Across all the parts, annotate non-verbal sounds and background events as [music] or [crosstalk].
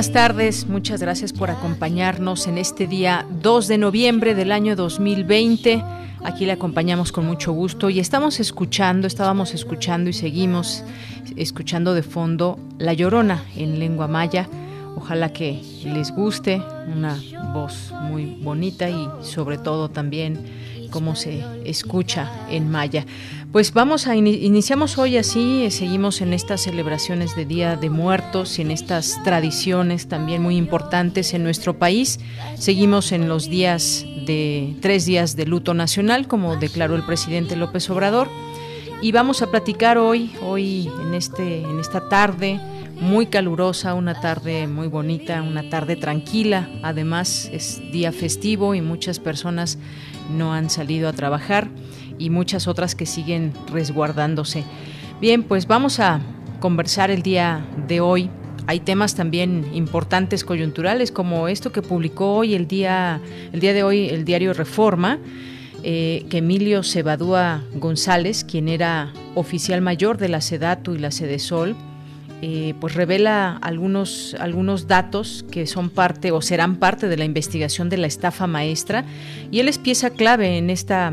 Buenas tardes, muchas gracias por acompañarnos en este día 2 de noviembre del año 2020. Aquí le acompañamos con mucho gusto y estamos escuchando, estábamos escuchando y seguimos escuchando de fondo La Llorona en lengua maya. Ojalá que les guste, una voz muy bonita y sobre todo también cómo se escucha en maya. Pues vamos a iniciamos hoy así, eh, seguimos en estas celebraciones de Día de Muertos y en estas tradiciones también muy importantes en nuestro país. Seguimos en los días de tres días de luto nacional, como declaró el presidente López Obrador, y vamos a platicar hoy, hoy en este en esta tarde muy calurosa, una tarde muy bonita, una tarde tranquila. Además es día festivo y muchas personas no han salido a trabajar y muchas otras que siguen resguardándose. Bien, pues vamos a conversar el día de hoy. Hay temas también importantes coyunturales como esto que publicó hoy el día, el día de hoy el diario Reforma, eh, que Emilio Cebadúa González, quien era oficial mayor de la SEDATU y la SEDESOL, eh, pues revela algunos, algunos datos que son parte o serán parte de la investigación de la estafa maestra y él es pieza clave en esta,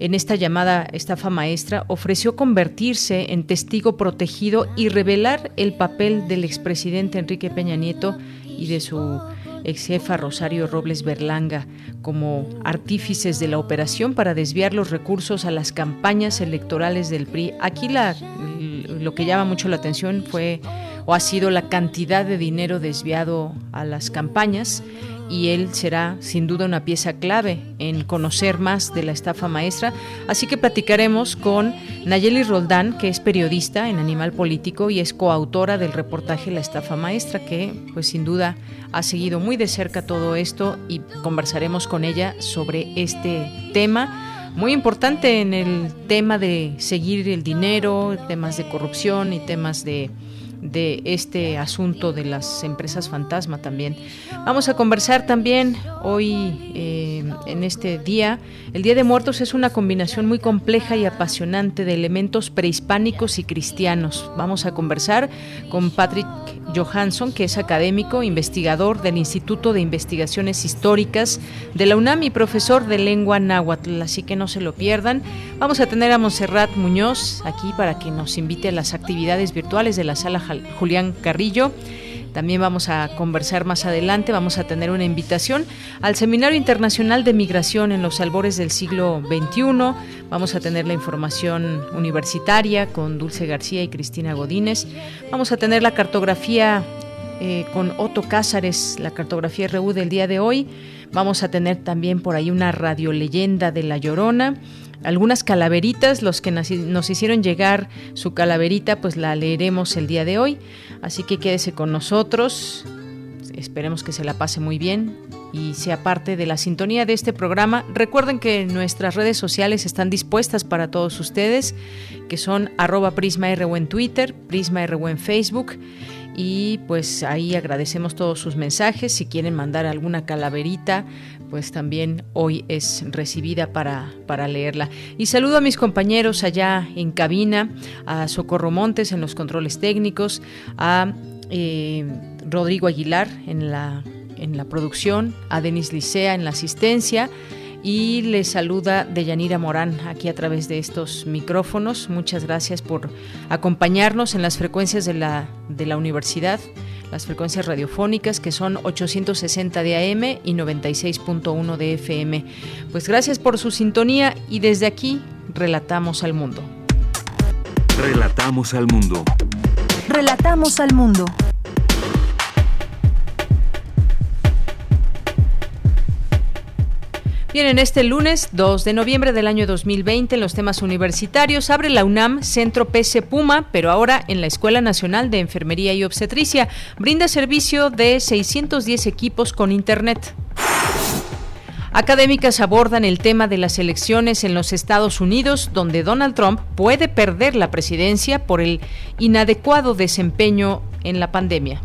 en esta llamada estafa maestra, ofreció convertirse en testigo protegido y revelar el papel del expresidente Enrique Peña Nieto y de su ex jefa Rosario Robles Berlanga como artífices de la operación para desviar los recursos a las campañas electorales del PRI. Aquí la, lo que llama mucho la atención fue o ha sido la cantidad de dinero desviado a las campañas y él será sin duda una pieza clave en conocer más de la estafa maestra. Así que platicaremos con Nayeli Roldán, que es periodista en Animal Político y es coautora del reportaje La estafa maestra, que pues sin duda ha seguido muy de cerca todo esto y conversaremos con ella sobre este tema muy importante en el tema de seguir el dinero, temas de corrupción y temas de de este asunto de las empresas fantasma también. Vamos a conversar también hoy eh, en este día. El Día de Muertos es una combinación muy compleja y apasionante de elementos prehispánicos y cristianos. Vamos a conversar con Patrick Johansson, que es académico, investigador del Instituto de Investigaciones Históricas de la UNAM y profesor de lengua náhuatl, así que no se lo pierdan. Vamos a tener a Monserrat Muñoz aquí para que nos invite a las actividades virtuales de la sala Julián Carrillo. También vamos a conversar más adelante, vamos a tener una invitación al Seminario Internacional de Migración en los albores del siglo XXI. Vamos a tener la información universitaria con Dulce García y Cristina Godínez. Vamos a tener la cartografía eh, con Otto Cázares, la cartografía RU del día de hoy. Vamos a tener también por ahí una radioleyenda de La Llorona algunas calaveritas, los que nos hicieron llegar su calaverita, pues la leeremos el día de hoy. Así que quédese con nosotros, esperemos que se la pase muy bien. y sea parte de la sintonía de este programa. Recuerden que nuestras redes sociales están dispuestas para todos ustedes, que son arroba PrismaRU en Twitter, PrismaRU en Facebook. Y pues ahí agradecemos todos sus mensajes. Si quieren mandar alguna calaverita, pues también hoy es recibida para, para leerla. Y saludo a mis compañeros allá en cabina, a Socorro Montes en los controles técnicos, a eh, Rodrigo Aguilar en la en la producción, a Denis Licea en la asistencia y les saluda Deyanira Morán aquí a través de estos micrófonos. Muchas gracias por acompañarnos en las frecuencias de la, de la universidad, las frecuencias radiofónicas que son 860 de AM y 96.1 de FM. Pues gracias por su sintonía y desde aquí relatamos al mundo. Relatamos al mundo. Relatamos al mundo. Bien, en este lunes 2 de noviembre del año 2020, en los temas universitarios, abre la UNAM Centro PC Puma, pero ahora en la Escuela Nacional de Enfermería y Obstetricia. Brinda servicio de 610 equipos con Internet. Académicas abordan el tema de las elecciones en los Estados Unidos, donde Donald Trump puede perder la presidencia por el inadecuado desempeño en la pandemia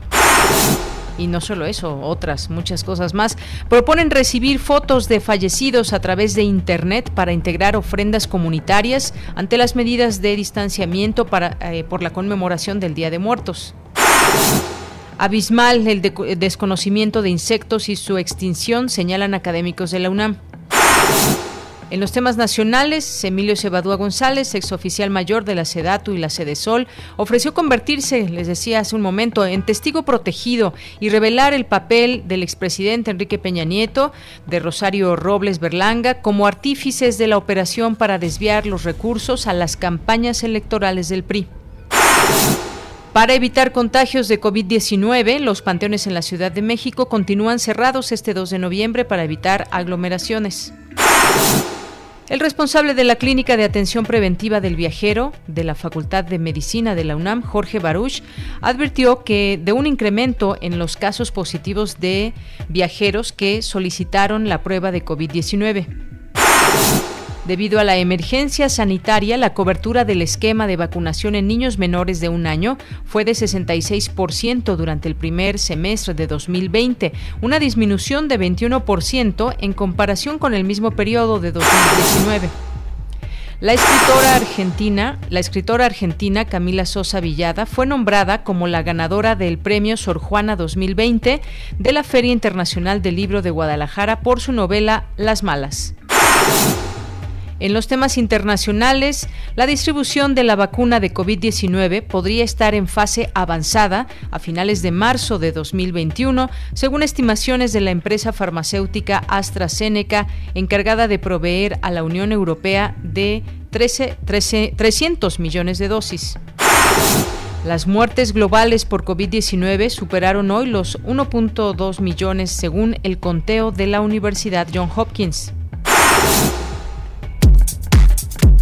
y no solo eso, otras muchas cosas más, proponen recibir fotos de fallecidos a través de Internet para integrar ofrendas comunitarias ante las medidas de distanciamiento para, eh, por la conmemoración del Día de Muertos. Abismal el desconocimiento de insectos y su extinción, señalan académicos de la UNAM. En los temas nacionales, Emilio Cebadúa González, exoficial mayor de la SEDATU y la Sol, ofreció convertirse, les decía hace un momento, en testigo protegido y revelar el papel del expresidente Enrique Peña Nieto, de Rosario Robles Berlanga, como artífices de la operación para desviar los recursos a las campañas electorales del PRI. Para evitar contagios de COVID-19, los panteones en la Ciudad de México continúan cerrados este 2 de noviembre para evitar aglomeraciones. El responsable de la Clínica de Atención Preventiva del Viajero de la Facultad de Medicina de la UNAM, Jorge Baruch, advirtió que de un incremento en los casos positivos de viajeros que solicitaron la prueba de COVID-19. Debido a la emergencia sanitaria, la cobertura del esquema de vacunación en niños menores de un año fue de 66% durante el primer semestre de 2020, una disminución de 21% en comparación con el mismo periodo de 2019. La escritora argentina, la escritora argentina Camila Sosa Villada fue nombrada como la ganadora del Premio Sor Juana 2020 de la Feria Internacional del Libro de Guadalajara por su novela Las Malas. En los temas internacionales, la distribución de la vacuna de COVID-19 podría estar en fase avanzada a finales de marzo de 2021, según estimaciones de la empresa farmacéutica AstraZeneca, encargada de proveer a la Unión Europea de 13, 300 millones de dosis. Las muertes globales por COVID-19 superaron hoy los 1.2 millones según el conteo de la Universidad Johns Hopkins.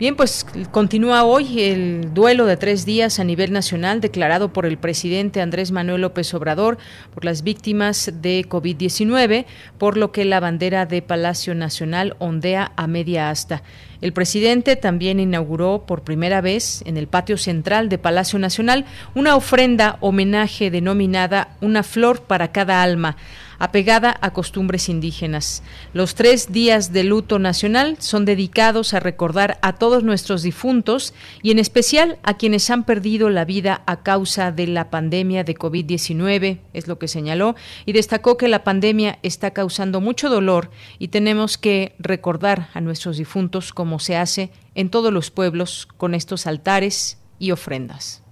Bien, pues continúa hoy el duelo de tres días a nivel nacional declarado por el presidente Andrés Manuel López Obrador por las víctimas de COVID-19, por lo que la bandera de Palacio Nacional ondea a media asta. El presidente también inauguró por primera vez en el patio central de Palacio Nacional una ofrenda homenaje denominada Una flor para cada alma apegada a costumbres indígenas. Los tres días de luto nacional son dedicados a recordar a todos nuestros difuntos y en especial a quienes han perdido la vida a causa de la pandemia de COVID-19, es lo que señaló, y destacó que la pandemia está causando mucho dolor y tenemos que recordar a nuestros difuntos como se hace en todos los pueblos con estos altares y ofrendas.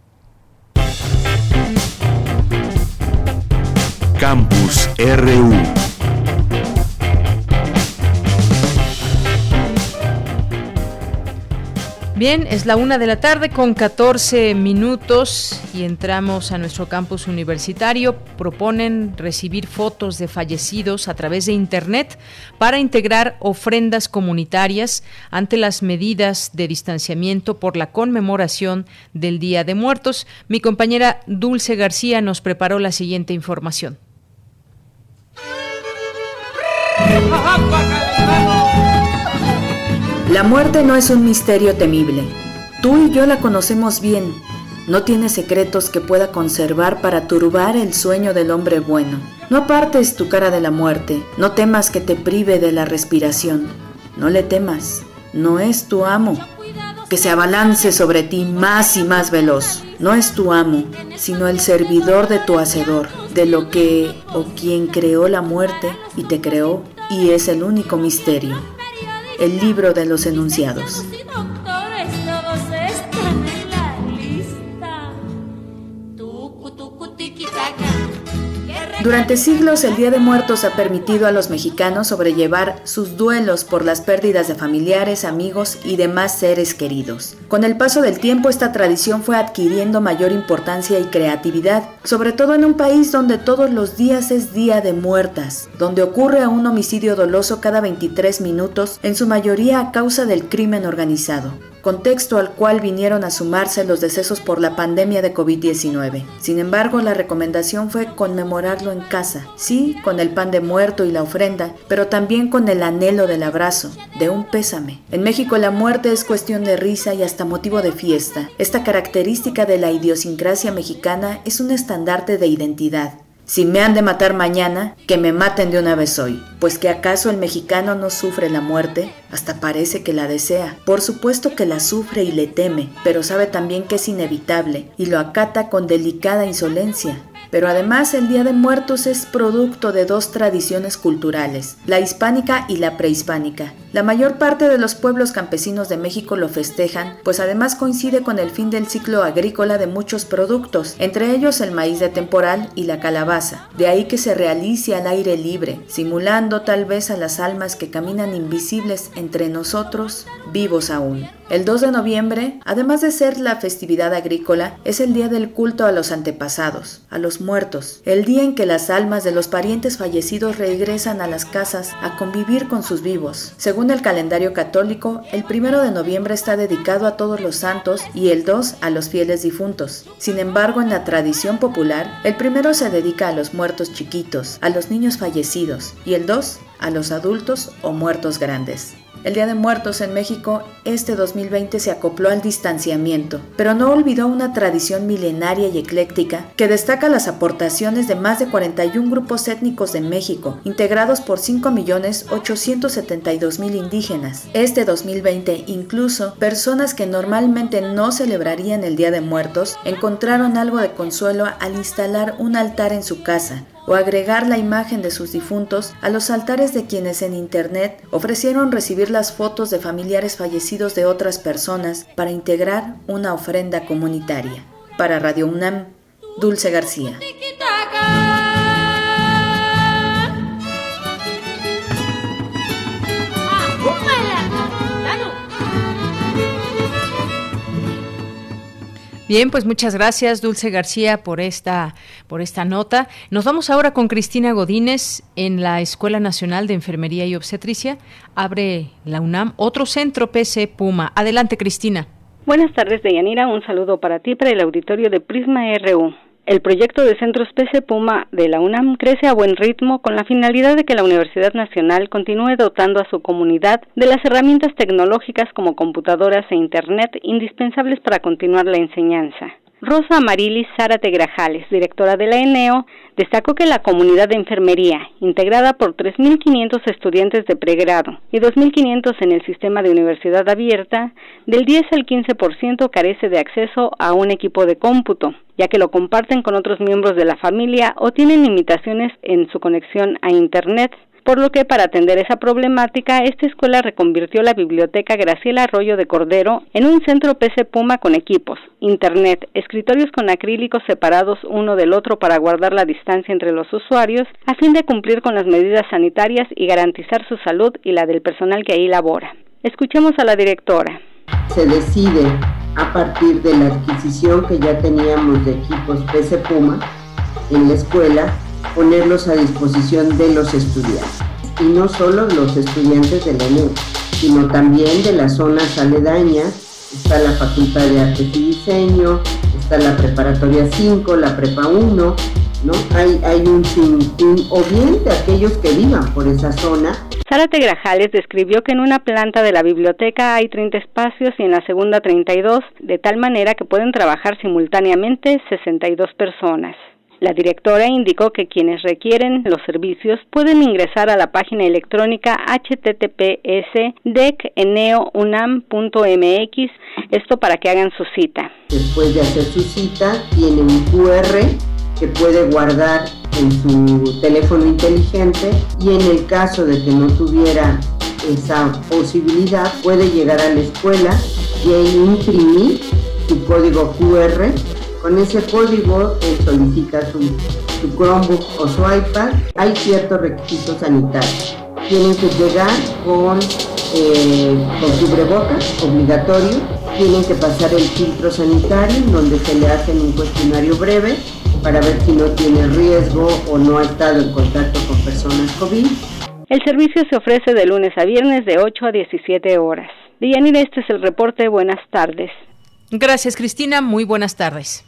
Campus RU. Bien, es la una de la tarde con 14 minutos y entramos a nuestro campus universitario. Proponen recibir fotos de fallecidos a través de Internet para integrar ofrendas comunitarias ante las medidas de distanciamiento por la conmemoración del Día de Muertos. Mi compañera Dulce García nos preparó la siguiente información. La muerte no es un misterio temible. Tú y yo la conocemos bien. No tiene secretos que pueda conservar para turbar el sueño del hombre bueno. No apartes tu cara de la muerte. No temas que te prive de la respiración. No le temas. No es tu amo. Que se abalance sobre ti más y más veloz. No es tu amo, sino el servidor de tu hacedor, de lo que o quien creó la muerte y te creó, y es el único misterio el libro de los enunciados. Durante siglos el Día de Muertos ha permitido a los mexicanos sobrellevar sus duelos por las pérdidas de familiares, amigos y demás seres queridos. Con el paso del tiempo esta tradición fue adquiriendo mayor importancia y creatividad, sobre todo en un país donde todos los días es Día de Muertas, donde ocurre un homicidio doloso cada 23 minutos, en su mayoría a causa del crimen organizado contexto al cual vinieron a sumarse los decesos por la pandemia de COVID-19. Sin embargo, la recomendación fue conmemorarlo en casa, sí, con el pan de muerto y la ofrenda, pero también con el anhelo del abrazo, de un pésame. En México la muerte es cuestión de risa y hasta motivo de fiesta. Esta característica de la idiosincrasia mexicana es un estandarte de identidad. Si me han de matar mañana, que me maten de una vez hoy, pues que acaso el mexicano no sufre la muerte, hasta parece que la desea. Por supuesto que la sufre y le teme, pero sabe también que es inevitable y lo acata con delicada insolencia. Pero además el Día de Muertos es producto de dos tradiciones culturales, la hispánica y la prehispánica. La mayor parte de los pueblos campesinos de México lo festejan, pues además coincide con el fin del ciclo agrícola de muchos productos, entre ellos el maíz de temporal y la calabaza. De ahí que se realice al aire libre, simulando tal vez a las almas que caminan invisibles entre nosotros, vivos aún. El 2 de noviembre, además de ser la festividad agrícola, es el día del culto a los antepasados, a los muertos, el día en que las almas de los parientes fallecidos regresan a las casas a convivir con sus vivos. Según el calendario católico, el 1 de noviembre está dedicado a todos los santos y el 2 a los fieles difuntos. Sin embargo, en la tradición popular, el primero se dedica a los muertos chiquitos, a los niños fallecidos, y el 2 a los adultos o muertos grandes. El Día de Muertos en México este 2020 se acopló al distanciamiento, pero no olvidó una tradición milenaria y ecléctica que destaca las aportaciones de más de 41 grupos étnicos de México, integrados por 5.872.000 indígenas. Este 2020 incluso personas que normalmente no celebrarían el Día de Muertos encontraron algo de consuelo al instalar un altar en su casa, o agregar la imagen de sus difuntos a los altares de quienes en Internet ofrecieron recibir las fotos de familiares fallecidos de otras personas para integrar una ofrenda comunitaria. Para Radio UNAM, Dulce García. Bien, pues muchas gracias Dulce García por esta por esta nota. Nos vamos ahora con Cristina Godínez en la Escuela Nacional de Enfermería y Obstetricia. Abre la UNAM otro centro PC Puma. Adelante, Cristina. Buenas tardes, Deyanira. Un saludo para ti para el auditorio de Prisma RU. El proyecto de centros PC Puma de la UNAM crece a buen ritmo con la finalidad de que la Universidad Nacional continúe dotando a su comunidad de las herramientas tecnológicas como computadoras e Internet indispensables para continuar la enseñanza. Rosa Amarilis Zárate Grajales, directora de la ENEO, destacó que la comunidad de enfermería, integrada por 3.500 estudiantes de pregrado y 2.500 en el sistema de universidad abierta, del 10 al 15% carece de acceso a un equipo de cómputo, ya que lo comparten con otros miembros de la familia o tienen limitaciones en su conexión a Internet por lo que para atender esa problemática, esta escuela reconvirtió la biblioteca Graciela Arroyo de Cordero en un centro PC Puma con equipos, internet, escritorios con acrílicos separados uno del otro para guardar la distancia entre los usuarios, a fin de cumplir con las medidas sanitarias y garantizar su salud y la del personal que ahí labora. Escuchemos a la directora. se decide a partir de la adquisición que ya teníamos de equipos PC Puma en la escuela, ponerlos a disposición de los estudiantes. Y no solo los estudiantes de la ENEU, sino también de las zonas aledañas. Está la Facultad de Artes y Diseño, está la Preparatoria 5, la Prepa 1, ¿no? Hay, hay un sinfín, o bien de aquellos que vivan por esa zona. Zárate Grajales describió que en una planta de la biblioteca hay 30 espacios y en la segunda 32, de tal manera que pueden trabajar simultáneamente 62 personas. La directora indicó que quienes requieren los servicios pueden ingresar a la página electrónica https deceneo.unam.mx, esto para que hagan su cita. Después de hacer su cita, tiene un QR que puede guardar en su teléfono inteligente y en el caso de que no tuviera esa posibilidad puede llegar a la escuela y imprimir su código QR con ese código él solicita su, Chromebook o su iPad. Hay ciertos requisitos sanitarios. Tienen que llegar con, eh, con cubrebocas obligatorio. Tienen que pasar el filtro sanitario donde se le hace un cuestionario breve para ver si no tiene riesgo o no ha estado en contacto con personas COVID. El servicio se ofrece de lunes a viernes de 8 a 17 horas. Dianira, este es el reporte. Buenas tardes. Gracias, Cristina. Muy buenas tardes.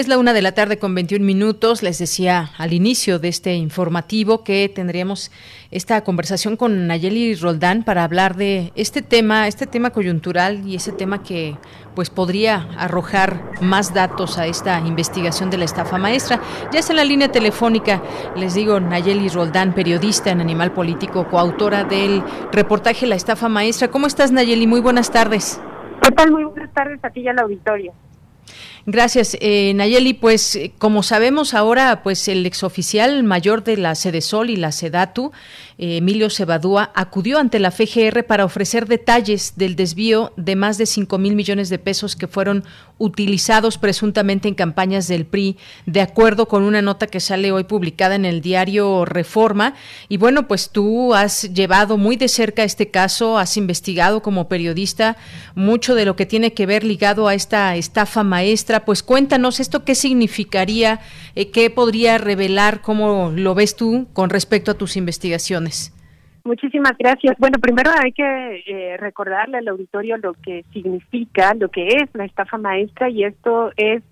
Es la una de la tarde con 21 minutos. Les decía al inicio de este informativo que tendríamos esta conversación con Nayeli Roldán para hablar de este tema, este tema coyuntural y ese tema que pues podría arrojar más datos a esta investigación de la estafa maestra. Ya es en la línea telefónica, les digo, Nayeli Roldán, periodista en Animal Político, coautora del reportaje La estafa maestra. ¿Cómo estás, Nayeli? Muy buenas tardes. ¿Qué tal? Muy buenas tardes a ti y al auditorio. Gracias, eh, Nayeli. Pues eh, como sabemos ahora, pues el exoficial mayor de la Sedesol y la Sedatu, Emilio Cebadúa, acudió ante la FGR para ofrecer detalles del desvío de más de 5 mil millones de pesos que fueron utilizados presuntamente en campañas del PRI, de acuerdo con una nota que sale hoy publicada en el diario Reforma. Y bueno, pues tú has llevado muy de cerca este caso, has investigado como periodista mucho de lo que tiene que ver ligado a esta estafa maestra. Pues cuéntanos esto qué significaría, eh, qué podría revelar, cómo lo ves tú con respecto a tus investigaciones. Muchísimas gracias. Bueno, primero hay que eh, recordarle al auditorio lo que significa, lo que es la estafa maestra y esto es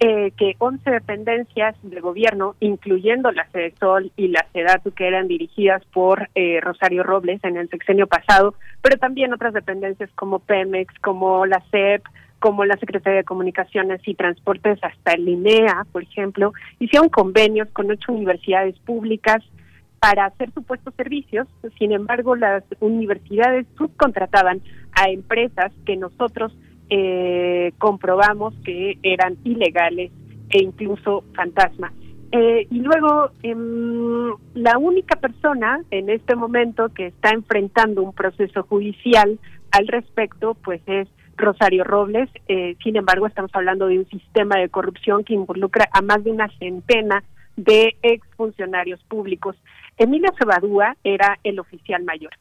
eh, que 11 dependencias del gobierno, incluyendo la Sol y la SEDATU, que eran dirigidas por eh, Rosario Robles en el sexenio pasado, pero también otras dependencias como Pemex, como la CEP, como la Secretaría de Comunicaciones y Transportes, hasta el INEA, por ejemplo, hicieron convenios con ocho universidades públicas para hacer supuestos servicios. Sin embargo, las universidades subcontrataban a empresas que nosotros eh, comprobamos que eran ilegales e incluso fantasma. Eh, y luego, em, la única persona en este momento que está enfrentando un proceso judicial al respecto, pues es Rosario Robles. Eh, sin embargo, estamos hablando de un sistema de corrupción que involucra a más de una centena de exfuncionarios públicos. Emilio Cebadúa era el oficial mayor,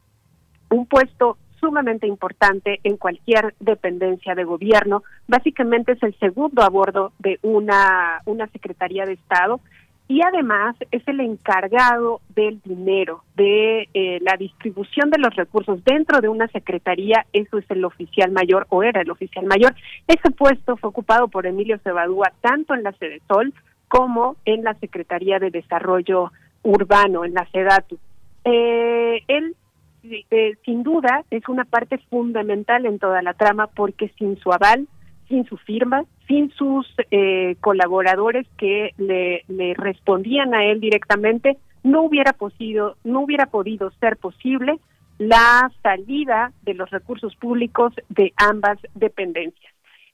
un puesto sumamente importante en cualquier dependencia de gobierno. Básicamente es el segundo a bordo de una, una Secretaría de Estado y además es el encargado del dinero, de eh, la distribución de los recursos dentro de una secretaría, eso es el oficial mayor o era el oficial mayor. Ese puesto fue ocupado por Emilio Cebadúa tanto en la Sede Sol como en la Secretaría de Desarrollo Urbano, en la SEDATU. Eh, él, eh, sin duda, es una parte fundamental en toda la trama porque sin su aval, sin su firma, sin sus eh, colaboradores que le, le respondían a él directamente, no hubiera podido, no hubiera podido ser posible la salida de los recursos públicos de ambas dependencias.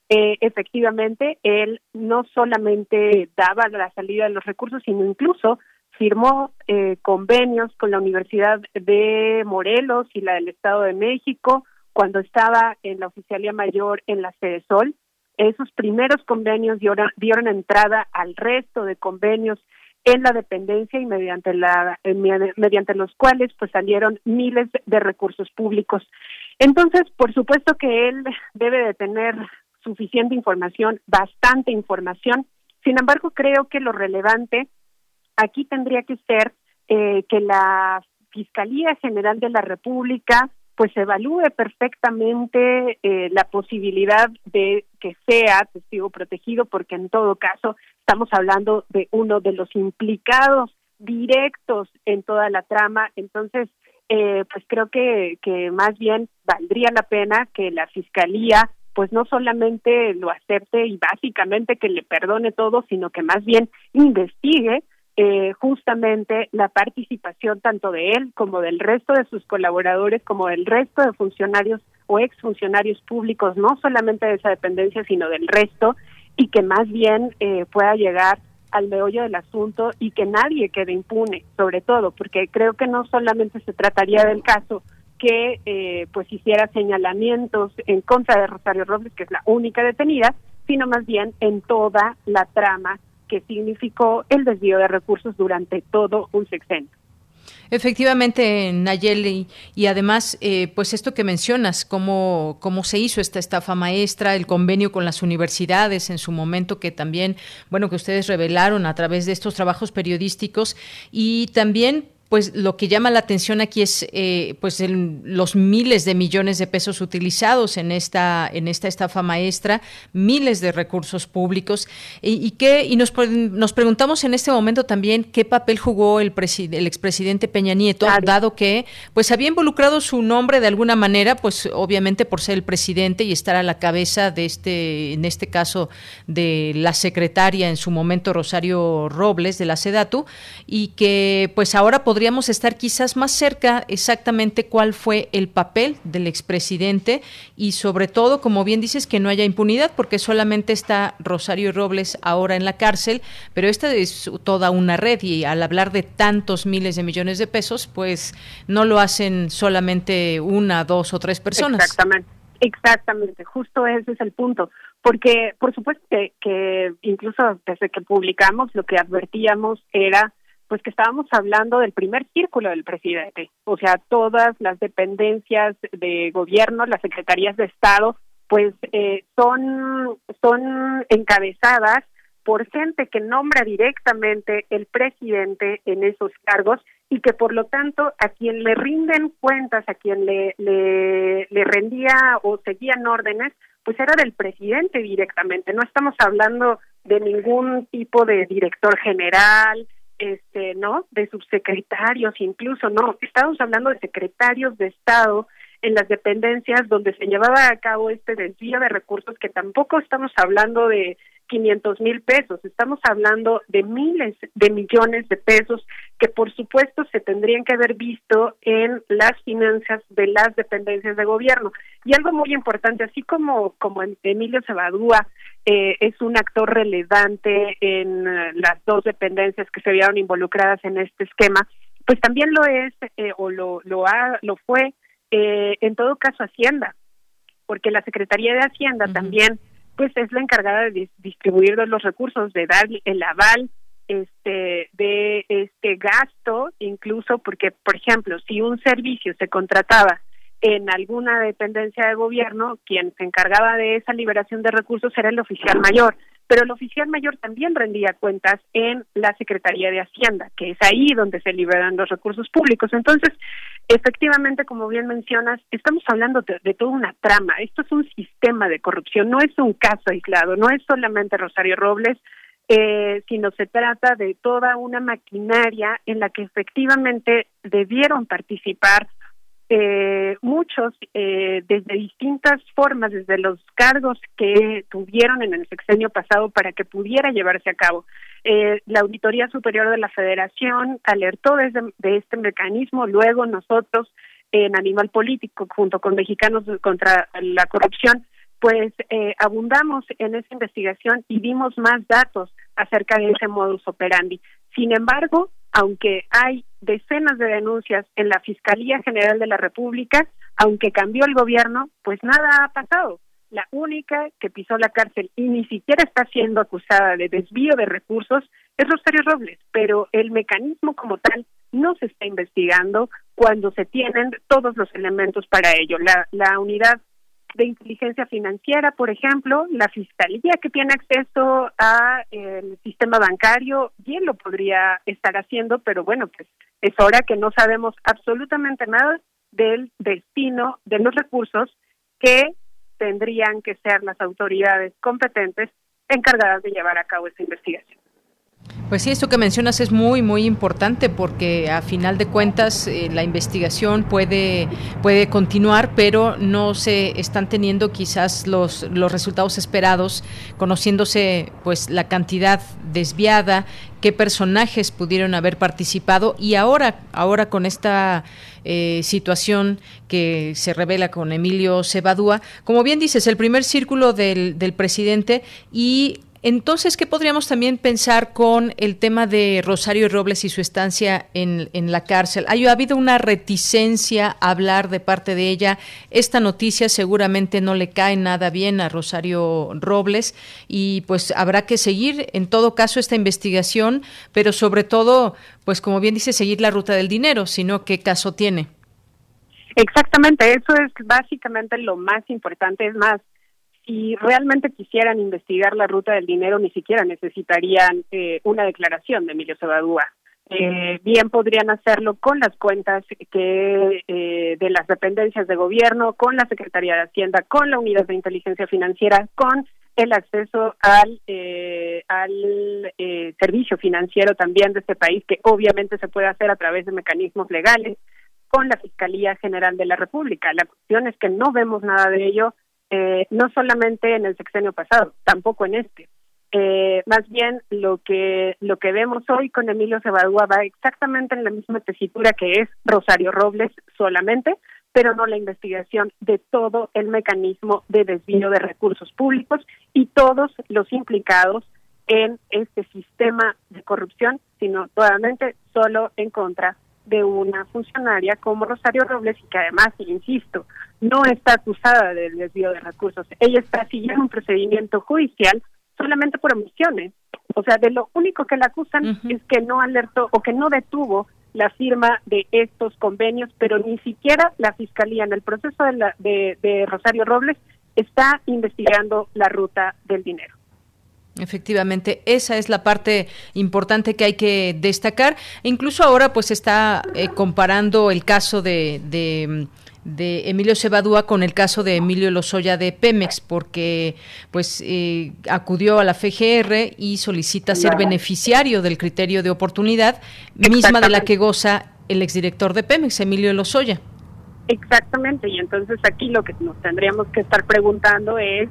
Eh, efectivamente, él no solamente daba la salida de los recursos, sino incluso firmó eh, convenios con la Universidad de Morelos y la del Estado de México, cuando estaba en la oficialía mayor en la sede Sol. Esos primeros convenios dieron, dieron entrada al resto de convenios en la dependencia y mediante la eh, mediante los cuales pues salieron miles de recursos públicos. Entonces, por supuesto que él debe de tener suficiente información, bastante información. Sin embargo, creo que lo relevante aquí tendría que ser eh, que la Fiscalía General de la República pues evalúe perfectamente eh, la posibilidad de que sea testigo protegido, porque en todo caso estamos hablando de uno de los implicados directos en toda la trama. Entonces, eh, pues creo que, que más bien valdría la pena que la fiscalía pues no solamente lo acepte y básicamente que le perdone todo, sino que más bien investigue eh, justamente la participación tanto de él como del resto de sus colaboradores, como del resto de funcionarios o exfuncionarios públicos, no solamente de esa dependencia, sino del resto, y que más bien eh, pueda llegar al meollo del asunto y que nadie quede impune, sobre todo, porque creo que no solamente se trataría del caso que eh, pues hiciera señalamientos en contra de Rosario Robles, que es la única detenida, sino más bien en toda la trama que significó el desvío de recursos durante todo un sexenio. Efectivamente, Nayeli, y además, eh, pues esto que mencionas, cómo, cómo se hizo esta estafa maestra, el convenio con las universidades en su momento, que también, bueno, que ustedes revelaron a través de estos trabajos periodísticos, y también pues lo que llama la atención aquí es eh, pues los miles de millones de pesos utilizados en esta en esta estafa maestra miles de recursos públicos. Y, qué y nos, nos preguntamos en este momento también qué papel jugó el, el expresidente Peña Nieto dado que pues había involucrado su nombre de alguna manera pues obviamente por ser el presidente y estar a la cabeza de este en este caso de la secretaria en su momento Rosario Robles de la Sedatu y que pues ahora podría podríamos estar quizás más cerca exactamente cuál fue el papel del expresidente y sobre todo, como bien dices, que no haya impunidad porque solamente está Rosario Robles ahora en la cárcel, pero esta es toda una red y al hablar de tantos miles de millones de pesos, pues no lo hacen solamente una, dos o tres personas. Exactamente. Exactamente, justo ese es el punto, porque por supuesto que, que incluso desde que publicamos lo que advertíamos era pues que estábamos hablando del primer círculo del presidente, o sea, todas las dependencias de gobierno, las secretarías de Estado, pues eh, son, son encabezadas por gente que nombra directamente el presidente en esos cargos y que por lo tanto a quien le rinden cuentas, a quien le, le, le rendía o seguían órdenes, pues era del presidente directamente. No estamos hablando de ningún tipo de director general, este, ¿no? De subsecretarios incluso, no, estamos hablando de secretarios de Estado en las dependencias donde se llevaba a cabo este desvío de recursos que tampoco estamos hablando de 500 mil pesos, estamos hablando de miles de millones de pesos que por supuesto se tendrían que haber visto en las finanzas de las dependencias de gobierno. Y algo muy importante, así como, como Emilio Sabadúa eh, es un actor relevante en eh, las dos dependencias que se vieron involucradas en este esquema, pues también lo es eh, o lo, lo, ha, lo fue en todo caso Hacienda, porque la Secretaría de Hacienda también pues es la encargada de distribuir los recursos, de dar el aval este de este gasto, incluso porque, por ejemplo, si un servicio se contrataba en alguna dependencia de gobierno, quien se encargaba de esa liberación de recursos era el oficial mayor, pero el oficial mayor también rendía cuentas en la Secretaría de Hacienda, que es ahí donde se liberan los recursos públicos. Entonces, efectivamente, como bien mencionas, estamos hablando de, toda una trama. Esto es un sistema de corrupción, no es un caso aislado, no es solamente Rosario Robles, eh, sino se trata de toda una maquinaria en la que efectivamente debieron participar eh, muchos eh, desde distintas formas, desde los cargos que tuvieron en el sexenio pasado para que pudiera llevarse a cabo. Eh, la Auditoría Superior de la Federación alertó desde de este mecanismo, luego nosotros en Animal Político, junto con Mexicanos contra la Corrupción, pues eh, abundamos en esa investigación y vimos más datos acerca de ese modus operandi. Sin embargo, aunque hay decenas de denuncias en la Fiscalía General de la República, aunque cambió el gobierno, pues nada ha pasado. La única que pisó la cárcel y ni siquiera está siendo acusada de desvío de recursos es Rosario Robles, pero el mecanismo como tal no se está investigando cuando se tienen todos los elementos para ello. La, la unidad de inteligencia financiera, por ejemplo, la fiscalía que tiene acceso a el sistema bancario bien lo podría estar haciendo, pero bueno, pues es hora que no sabemos absolutamente nada del destino de los recursos que tendrían que ser las autoridades competentes encargadas de llevar a cabo esa investigación. Pues sí, esto que mencionas es muy, muy importante porque a final de cuentas eh, la investigación puede, puede continuar, pero no se están teniendo quizás los, los resultados esperados, conociéndose pues la cantidad desviada, qué personajes pudieron haber participado y ahora, ahora con esta eh, situación que se revela con Emilio Cebadúa, como bien dices, el primer círculo del, del presidente y entonces, ¿qué podríamos también pensar con el tema de Rosario Robles y su estancia en, en, la cárcel? ¿Ha habido una reticencia a hablar de parte de ella? Esta noticia seguramente no le cae nada bien a Rosario Robles y pues habrá que seguir en todo caso esta investigación, pero sobre todo, pues como bien dice, seguir la ruta del dinero, sino qué caso tiene. Exactamente, eso es básicamente lo más importante, es más si realmente quisieran investigar la ruta del dinero, ni siquiera necesitarían eh, una declaración de Emilio Sabadúa. Eh, bien podrían hacerlo con las cuentas que eh, de las dependencias de gobierno, con la Secretaría de Hacienda, con la Unidad de Inteligencia Financiera, con el acceso al eh, al eh, servicio financiero también de este país, que obviamente se puede hacer a través de mecanismos legales, con la Fiscalía General de la República. La cuestión es que no vemos nada de ello eh, no solamente en el sexenio pasado, tampoco en este. Eh, más bien lo que lo que vemos hoy con Emilio Cebadúa va exactamente en la misma tesitura que es Rosario Robles solamente, pero no la investigación de todo el mecanismo de desvío de recursos públicos y todos los implicados en este sistema de corrupción, sino totalmente solo en contra de una funcionaria como Rosario Robles y que además, insisto, no está acusada del desvío de recursos. Ella está siguiendo un procedimiento judicial solamente por omisiones. O sea, de lo único que la acusan es que no alertó o que no detuvo la firma de estos convenios, pero ni siquiera la Fiscalía en el proceso de, la, de, de Rosario Robles está investigando la ruta del dinero. Efectivamente, esa es la parte importante que hay que destacar. E incluso ahora pues está eh, comparando el caso de, de, Emilio Cebadúa con el caso de Emilio Lozoya de Pemex, porque pues eh, acudió a la FGR y solicita ser beneficiario del criterio de oportunidad, misma de la que goza el exdirector de Pemex, Emilio Lozoya. Exactamente, y entonces aquí lo que nos tendríamos que estar preguntando es,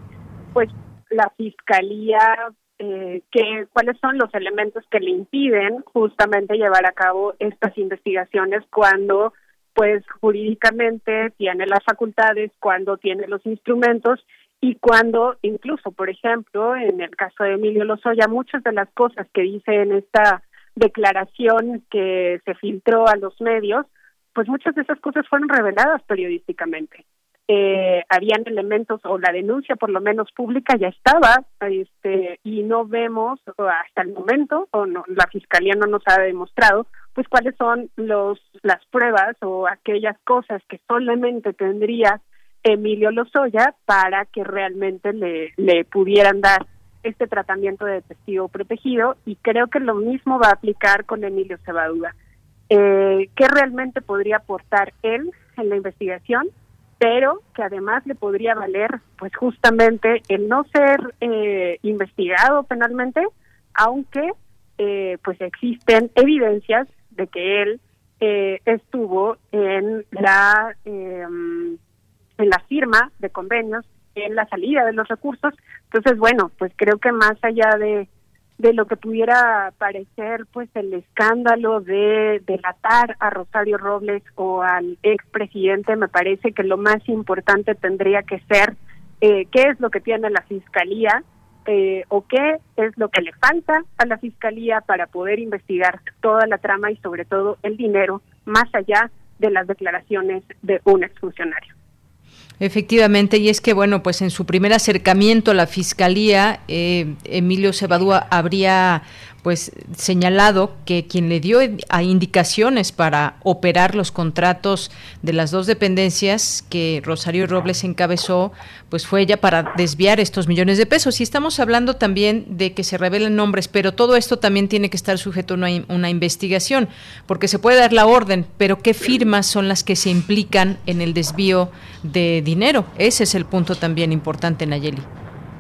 pues, la fiscalía eh, que, cuáles son los elementos que le impiden justamente llevar a cabo estas investigaciones cuando pues jurídicamente tiene las facultades, cuando tiene los instrumentos y cuando incluso, por ejemplo, en el caso de Emilio Lozoya, muchas de las cosas que dice en esta declaración que se filtró a los medios, pues muchas de esas cosas fueron reveladas periodísticamente eh, habían elementos o la denuncia por lo menos pública ya estaba este y no vemos hasta el momento o no la fiscalía no nos ha demostrado pues cuáles son los las pruebas o aquellas cosas que solamente tendría Emilio Lozoya para que realmente le, le pudieran dar este tratamiento de testigo protegido y creo que lo mismo va a aplicar con Emilio Cebadúa. Eh, ¿Qué realmente podría aportar él en la investigación? Pero que además le podría valer pues justamente el no ser eh, investigado penalmente, aunque eh, pues existen evidencias de que él eh, estuvo en la em, en la firma de convenios, en la salida de los recursos. Entonces, bueno, pues creo que más allá de de lo que pudiera parecer pues el escándalo de delatar a Rosario Robles o al expresidente, me parece que lo más importante tendría que ser eh, qué es lo que tiene la fiscalía eh, o qué es lo que le falta a la Fiscalía para poder investigar toda la trama y sobre todo el dinero más allá de las declaraciones de un exfuncionario. Efectivamente, y es que, bueno, pues en su primer acercamiento a la Fiscalía, eh, Emilio Cebadúa habría pues señalado que quien le dio a indicaciones para operar los contratos de las dos dependencias que Rosario Robles encabezó, pues fue ella para desviar estos millones de pesos. Y estamos hablando también de que se revelen nombres, pero todo esto también tiene que estar sujeto a una, una investigación, porque se puede dar la orden, pero ¿qué firmas son las que se implican en el desvío de dinero? Ese es el punto también importante, Nayeli.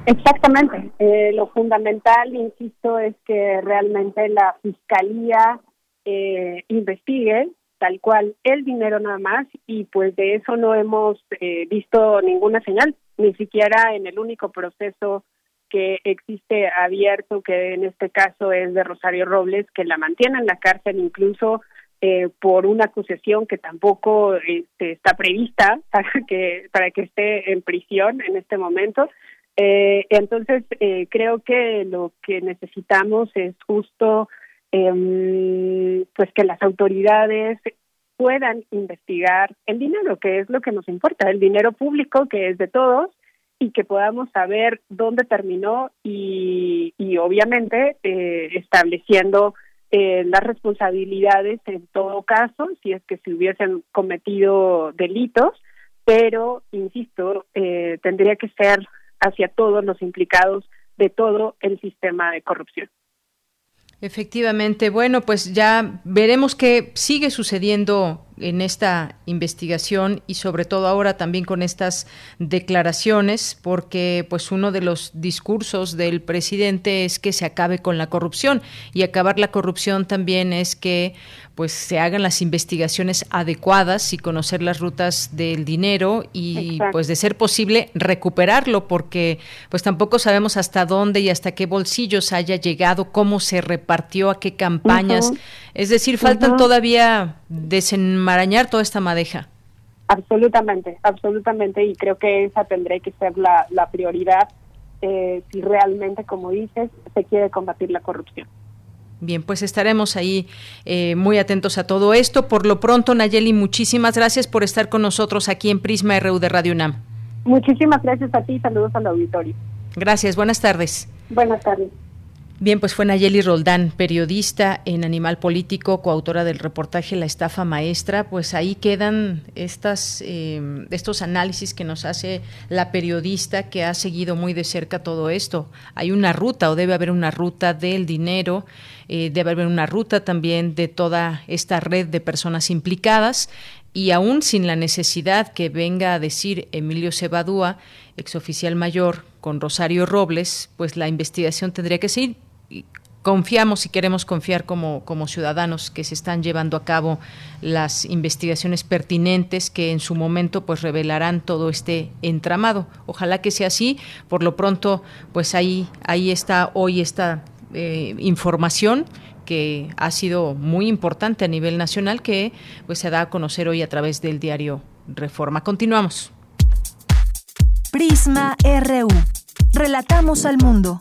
Exactamente. Eh, lo fundamental, insisto, es que realmente la fiscalía eh, investigue tal cual el dinero nada más y pues de eso no hemos eh, visto ninguna señal, ni siquiera en el único proceso que existe abierto, que en este caso es de Rosario Robles, que la mantiene en la cárcel incluso eh, por una acusación que tampoco este, está prevista [laughs] para que para que esté en prisión en este momento eh, entonces, eh, creo que lo que necesitamos es justo eh, pues que las autoridades puedan investigar el dinero, que es lo que nos importa, el dinero público que es de todos y que podamos saber dónde terminó y, y obviamente eh, estableciendo eh, las responsabilidades en todo caso, si es que se hubiesen cometido delitos, pero, insisto, eh, tendría que ser hacia todos los implicados de todo el sistema de corrupción. Efectivamente, bueno, pues ya veremos qué sigue sucediendo en esta investigación y sobre todo ahora también con estas declaraciones, porque pues uno de los discursos del presidente es que se acabe con la corrupción y acabar la corrupción también es que pues se hagan las investigaciones adecuadas y conocer las rutas del dinero y pues de ser posible recuperarlo porque pues tampoco sabemos hasta dónde y hasta qué bolsillos haya llegado, cómo se repartió, a qué campañas. Es decir, faltan todavía desenmarañar toda esta madeja. Absolutamente, absolutamente y creo que esa tendrá que ser la, prioridad eh, si realmente, como dices, se quiere combatir la corrupción. Bien, pues estaremos ahí eh, muy atentos a todo esto. Por lo pronto, Nayeli, muchísimas gracias por estar con nosotros aquí en Prisma RU de Radio UNAM. Muchísimas gracias a ti, saludos al auditorio. Gracias, buenas tardes. Buenas tardes. Bien, pues fue Nayeli Roldán, periodista en Animal Político, coautora del reportaje La estafa maestra. Pues ahí quedan estas, eh, estos análisis que nos hace la periodista que ha seguido muy de cerca todo esto. Hay una ruta o debe haber una ruta del dinero, eh, debe haber una ruta también de toda esta red de personas implicadas y aún sin la necesidad que venga a decir Emilio Cebadúa, exoficial mayor, con Rosario Robles, pues la investigación tendría que seguir confiamos y queremos confiar como, como ciudadanos que se están llevando a cabo las investigaciones pertinentes que en su momento pues revelarán todo este entramado. Ojalá que sea así. Por lo pronto, pues ahí, ahí está hoy esta eh, información que ha sido muy importante a nivel nacional que pues se da a conocer hoy a través del diario Reforma. Continuamos. Prisma RU. Relatamos al mundo.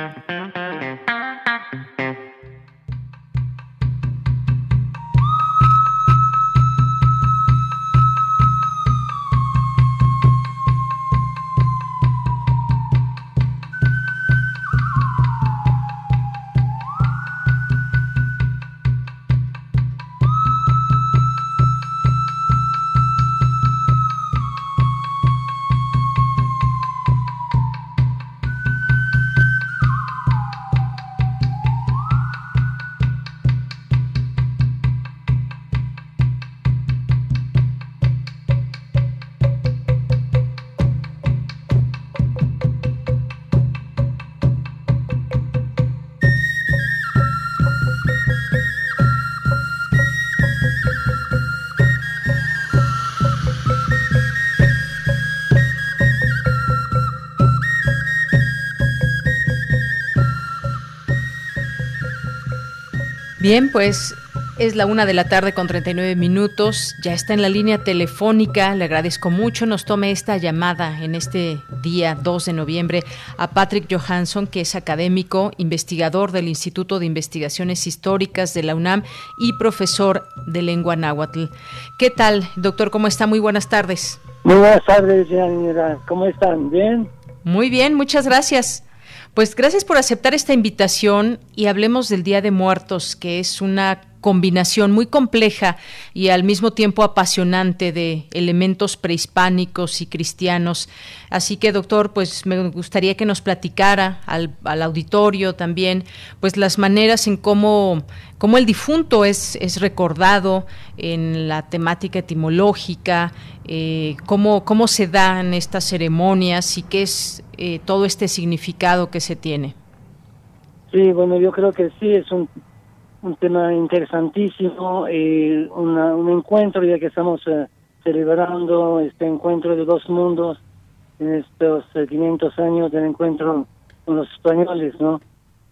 Bien, pues es la una de la tarde con 39 minutos. Ya está en la línea telefónica. Le agradezco mucho. Nos tome esta llamada en este día 2 de noviembre a Patrick Johansson, que es académico, investigador del Instituto de Investigaciones Históricas de la UNAM y profesor de lengua náhuatl. ¿Qué tal, doctor? ¿Cómo está? Muy buenas tardes. Muy buenas tardes, señora. ¿Cómo están? ¿Bien? Muy bien, muchas gracias. Pues gracias por aceptar esta invitación y hablemos del Día de Muertos, que es una combinación muy compleja y al mismo tiempo apasionante de elementos prehispánicos y cristianos. Así que, doctor, pues me gustaría que nos platicara al, auditorio también, pues las maneras en cómo, cómo el difunto es, es recordado en la temática etimológica, eh, cómo, cómo se dan estas ceremonias y qué es eh, todo este significado que se tiene. Sí, bueno, yo creo que sí, es un, un tema interesantísimo, eh, un encuentro ya que estamos eh, celebrando este encuentro de dos mundos en estos 500 años del encuentro con los españoles, ¿no?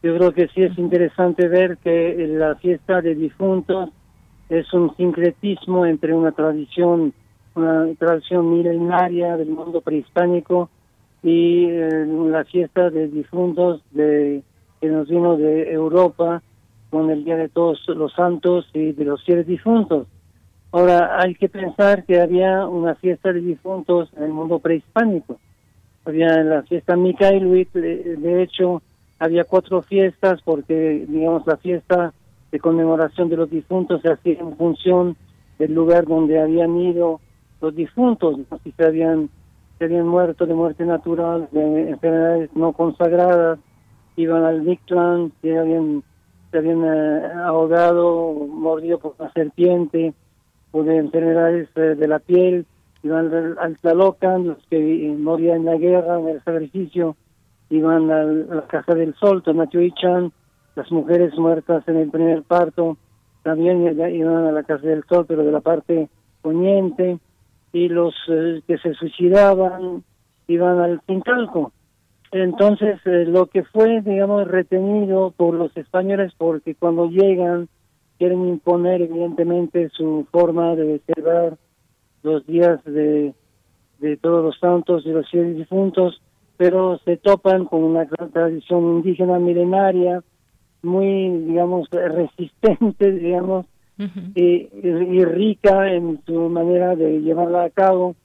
Yo creo que sí es interesante ver que la fiesta de difuntos es un sincretismo entre una tradición una tradición milenaria del mundo prehispánico y eh, la fiesta de difuntos de, que nos vino de Europa con el Día de Todos los Santos y de los Fieles Difuntos. Ahora, hay que pensar que había una fiesta de difuntos en el mundo prehispánico. Había la fiesta Micaeluit, de, hecho, había cuatro fiestas porque, digamos, la fiesta de conmemoración de los difuntos se hacía en función del lugar donde habían ido los difuntos, si se habían, habían muerto de muerte natural, de enfermedades no consagradas, iban al Mictlán, si habían, se habían eh, ahogado, mordido por una serpiente, de enfermedades eh, de la piel, iban al, Tlalocan, los que morían en la guerra, en el sacrificio, iban a la Casa del Sol, Tonatiuh las mujeres muertas en el primer parto, también iban a la Casa del Sol, pero de la parte poniente, y los eh, que se suicidaban iban al Pintalco. Entonces, eh, lo que fue, digamos, retenido por los españoles, porque cuando llegan quieren imponer, evidentemente, su forma de celebrar los días de, de todos los santos y los fieles difuntos, pero se topan con una gran tradición indígena milenaria, muy, digamos, resistente, [laughs] digamos, y, rica en su manera de llevarla a cabo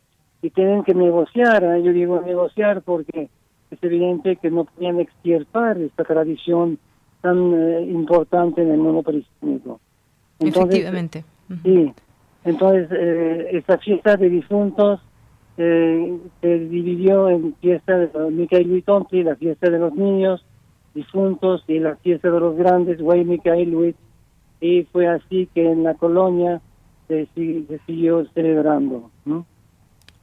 y tienen que negociar, ¿eh? yo digo negociar porque es evidente que no podían extirpar esta tradición tan eh, importante en el mundo prehispánico. Efectivamente. Sí, entonces eh, esta fiesta de difuntos se dividió en fiesta de Micael Huitonti, la fiesta de los niños difuntos y la fiesta de los grandes, Güey Micael Luis y fue así que en la colonia se, siguió celebrando. ¿no?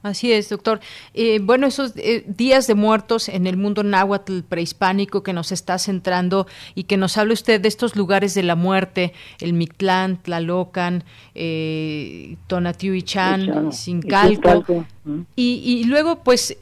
Así es, doctor. Eh, bueno, esos eh, días de muertos en el mundo náhuatl prehispánico que nos está centrando y que nos habla usted de estos lugares de la muerte, el Mictlán, Tlalocan, eh, Tonatiuh Sincalco. Y, y luego, pues,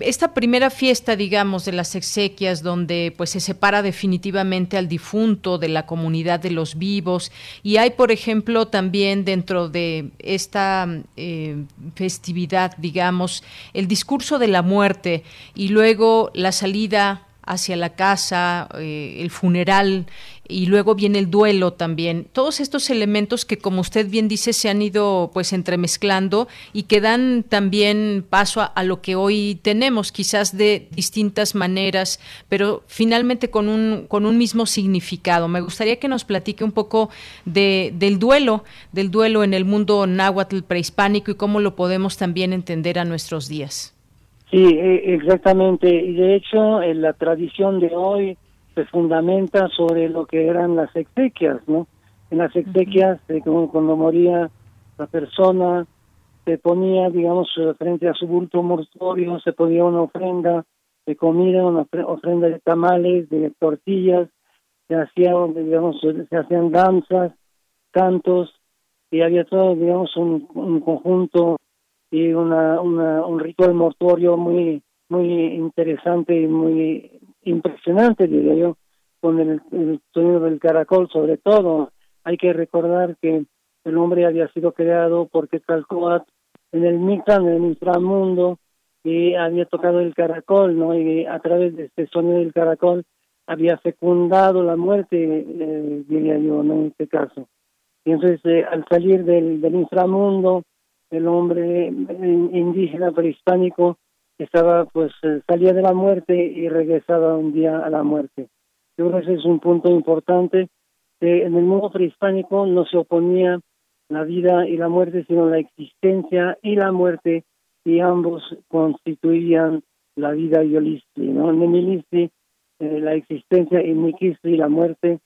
esta primera fiesta, digamos, de las exequias, donde pues se separa definitivamente al difunto de la comunidad de los vivos, y hay, por ejemplo, también dentro de esta eh, festividad, digamos, el discurso de la muerte y luego la salida hacia la casa, eh, el funeral y luego viene el duelo también. Todos estos elementos que, como usted bien dice, se han ido pues entremezclando y que dan también paso a, lo que hoy tenemos, quizás de distintas maneras, pero finalmente con un, con un mismo significado. Me gustaría que nos platique un poco de, del duelo, del duelo en el mundo náhuatl prehispánico y cómo lo podemos también entender a nuestros días. Sí, e, exactamente. Y de hecho, en la tradición de hoy se fundamenta sobre lo que eran las exequias, ¿no? En las exequias, eh, cuando moría la persona, se ponía, digamos, frente a su bulto mortuorio, se ponía una ofrenda de comida, una ofrenda de tamales, de tortillas, se hacían, digamos, se hacían danzas, cantos, y había todo, digamos, un, un conjunto y una, una, un ritual mortuorio muy muy interesante y muy impresionante, diría yo, con el, sonido del caracol sobre todo, Hay que recordar que el hombre había sido creado por Quetzalcóatl en el Mictlán, en el inframundo, y había tocado el caracol, ¿no? Y a través de este sonido del caracol había fecundado la muerte, eh, diría yo, ¿no? En este caso. Y entonces, eh, al salir del, del inframundo, el hombre indígena prehispánico estaba, pues, eh, salía de la muerte y regresaba un día a la muerte. Yo creo que ese es un punto importante. Que en el mundo prehispánico no se oponía la vida y la muerte, sino la existencia y la muerte, y ambos constituían la vida yolisti, ¿no? En eh, la existencia y Nikistri, la muerte,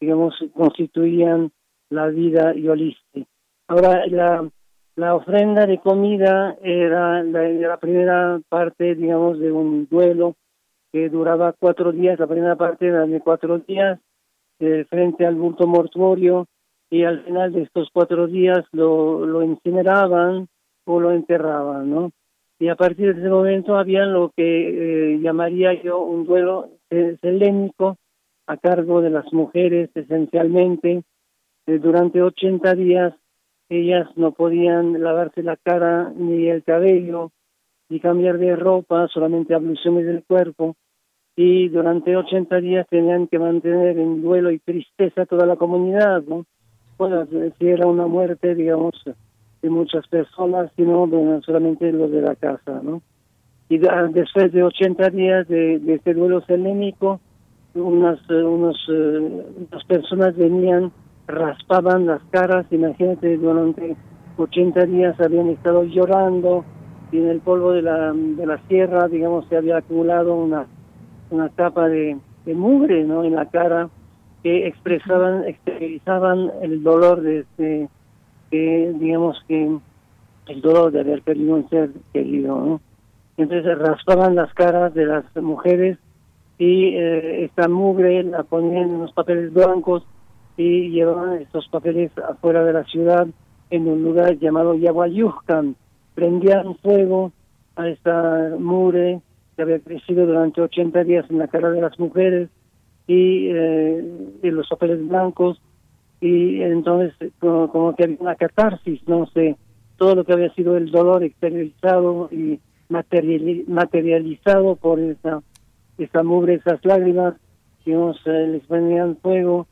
digamos, constituían la vida yolisti. Ahora, la, la ofrenda de comida era la, primera parte, digamos, de un duelo que duraba cuatro días, la primera parte era de cuatro días, eh, frente al bulto mortuorio, y al final de estos cuatro días lo, lo incineraban o lo enterraban, ¿no? Y a partir de ese momento había lo que eh, llamaría yo un duelo helénico a cargo de las mujeres esencialmente. Eh, durante 80 días ellas no podían lavarse la cara ni el cabello, ni cambiar de ropa, solamente abluciones del cuerpo. Y durante 80 días tenían que mantener en duelo y tristeza toda la comunidad, ¿no? Si era una muerte, digamos, de muchas personas, sino solamente los de la casa, ¿no? Y después de 80 días de, de este duelo selénico, unas, unos, eh, unas personas venían raspaban las caras, imagínate, durante 80 días habían estado llorando y en el polvo de la, de la sierra, digamos, se había acumulado una, una capa de, de mugre, ¿no?, en la cara que expresaban, exteriorizaban el dolor de este, que, digamos que el dolor de haber perdido un ser querido, ¿no? Entonces raspaban las caras de las mujeres y eh, esta mugre la ponían en los papeles blancos y llevaban estos papeles afuera de la ciudad en un lugar llamado Yaguayuzcan. Prendían fuego a esta mure que había crecido durante 80 días en la cara de las mujeres y, eh, los papeles blancos y entonces como, que había una catarsis, no sé, todo lo que había sido el dolor exteriorizado y materializado por esa, esa mugre, esas lágrimas, eh, les prendían fuego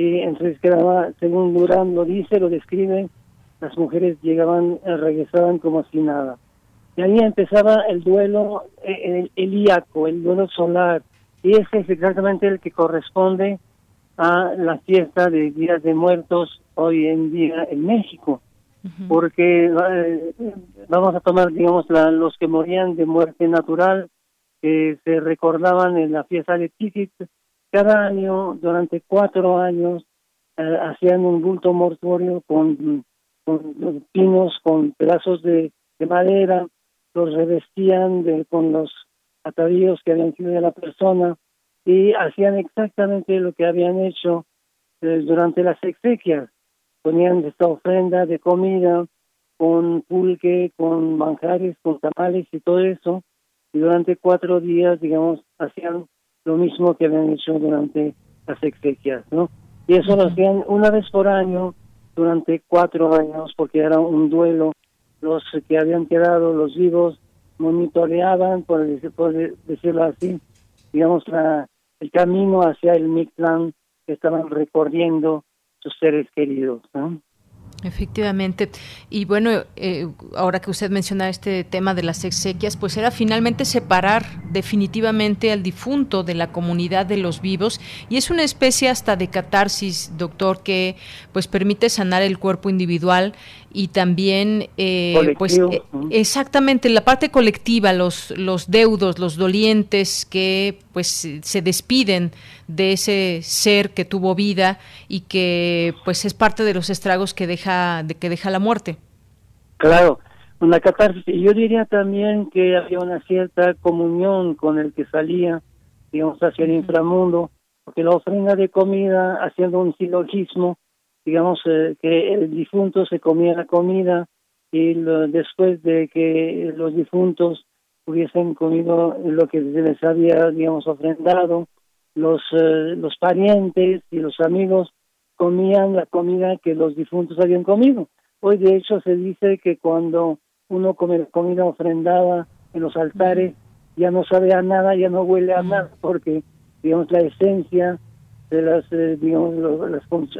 y entonces quedaba, según Durán lo dice, lo describe, las mujeres llegaban, eh, regresaban como si nada. Y ahí empezaba el duelo eh, el, ilíaco, el duelo solar, y ese es exactamente el que corresponde a la fiesta de Días de Muertos hoy en día en México, porque eh, vamos a tomar, digamos, la, los que morían de muerte natural, que se recordaban en la fiesta de Titit, cada año, durante cuatro años, eh, hacían un bulto mortuorio con, con pinos, con pedazos de, de madera, los revestían de, con los atavíos que habían sido de la persona y hacían exactamente lo que habían hecho eh, durante las exequias. Ponían esta ofrenda de comida con pulque, con manjares, con tamales y todo eso. Y durante cuatro días, digamos, hacían lo mismo que habían hecho durante las exequias, ¿no? Y eso lo hacían una vez por año durante cuatro años porque era un duelo. Los que habían quedado, los vivos, monitoreaban, por, decirlo así, digamos, la, el camino hacia el Mictlán que estaban recorriendo sus seres queridos. ¿no? Efectivamente. Y bueno, eh, ahora que usted menciona este tema de las exequias, pues era finalmente separar definitivamente al difunto de la comunidad de los vivos y es una especie hasta de catarsis, doctor, que pues permite sanar el cuerpo individual y también eh, pues eh, exactamente la parte colectiva los los deudos los dolientes que pues se despiden de ese ser que tuvo vida y que pues es parte de los estragos que deja de que deja la muerte. Claro una catarsis. Yo diría también que había una cierta comunión con el que salía digamos hacia el inframundo porque la ofrenda de comida haciendo un silogismo digamos eh, que el difunto se comía la comida y después de que los difuntos hubiesen comido lo que se les había digamos ofrendado los eh, los parientes y los amigos comían la comida que los difuntos habían comido. Hoy de hecho se dice que cuando uno come comida ofrendada en los altares, ya no sabe a nada, ya no huele a nada, porque digamos la esencia de las, eh, digamos,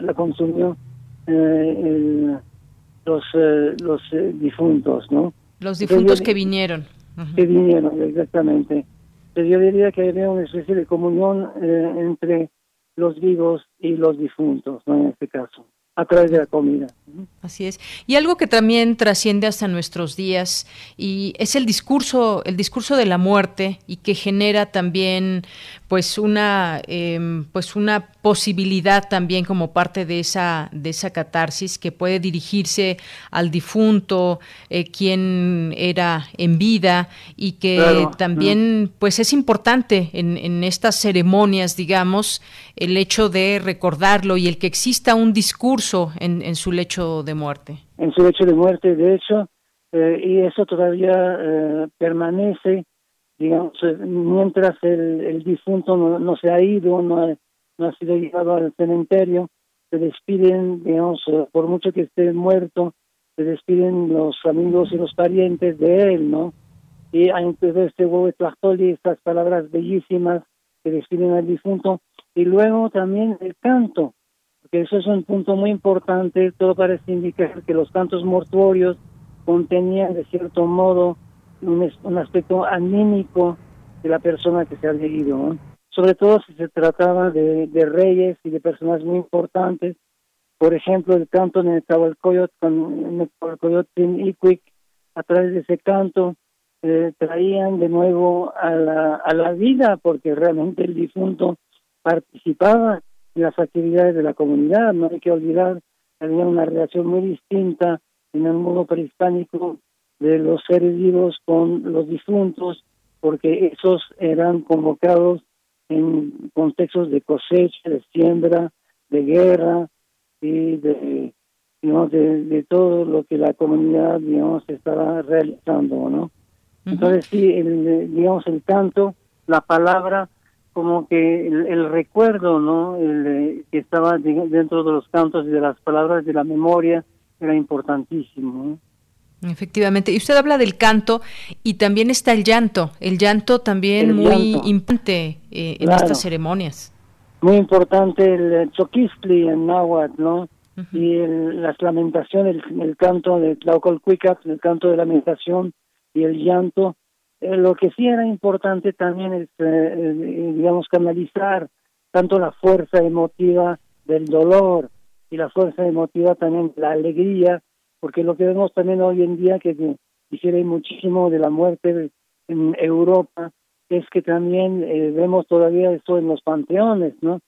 la consumió eh, los, eh, los difuntos, ¿no? Los difuntos que vinieron. Que vinieron, exactamente. Yo diría que había una especie de comunión entre los vivos y los difuntos, ¿no? En este caso a través de la comida. Así es. Y algo que también trasciende hasta nuestros días y es el discurso, el discurso de la muerte y que genera también pues una em, pues una posibilidad también como parte de esa de esa catarsis que puede dirigirse al difunto eh, quien era en vida y que también pues es importante en, en estas ceremonias digamos el hecho de recordarlo y el que exista un discurso en, en su lecho de muerte en su lecho de muerte de hecho eh, y eso todavía eh, permanece digamos, eh, mientras el, el difunto no, se ha ido, no ha, no ha sido llevado al cementerio, se despiden, digamos, eh, por mucho que esté muerto, se despiden los amigos y los parientes de él, ¿no? Y hay este huevo de estas palabras bellísimas que despiden al difunto, y luego también el canto, porque eso es un punto muy importante, todo parece indicar que los cantos mortuorios contenían de cierto modo un, aspecto anímico de la persona que se había ido, sobre todo si se trataba de, reyes y de personas muy importantes, por ejemplo el canto de Nezahualcóyotl con Nezahualcóyotl Iquic, a través de ese canto eh, traían de nuevo a la, a la vida, porque realmente el difunto participaba las actividades de la comunidad, no hay que olvidar, había una relación muy distinta en el mundo prehispánico de los seres vivos con los difuntos, porque esos eran convocados en contextos de cosecha, de siembra, de guerra y de, digamos, de, todo lo que la comunidad, digamos, estaba realizando, ¿no? Entonces sí, el, digamos, el canto, la palabra, como que el, recuerdo, ¿no? El, que estaba dentro de los cantos y de las palabras de la memoria era importantísimo, ¿no? Efectivamente. Y usted habla del canto y también está el llanto. El llanto también muy importante eh, en estas ceremonias. Muy importante el choquistli en náhuatl, ¿no? Y el, las lamentaciones, el, canto de Tlaucolcuicac, el canto de lamentación y el llanto. Eh, lo que sí era importante también es, eh, digamos, canalizar tanto la fuerza emotiva del dolor y la fuerza emotiva también de la alegría porque lo que vemos también hoy en día que difiere muchísimo de la muerte en Europa es que también eh, vemos todavía esto en los panteones, ¿no?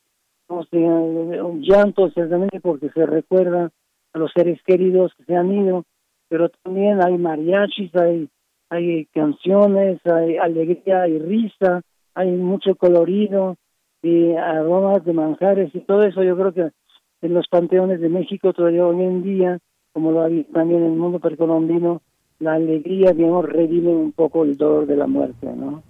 O sea, un llanto ciertamente porque se recuerda a los seres queridos que se han ido, pero también hay mariachis, hay, hay canciones, hay alegría, hay risa, hay mucho colorido y aromas de manjares y todo eso yo creo que en los panteones de México todavía hoy en día como lo ha visto también en el mundo precolombino, la alegría, digamos, revive un poco el dolor de la muerte, ¿no?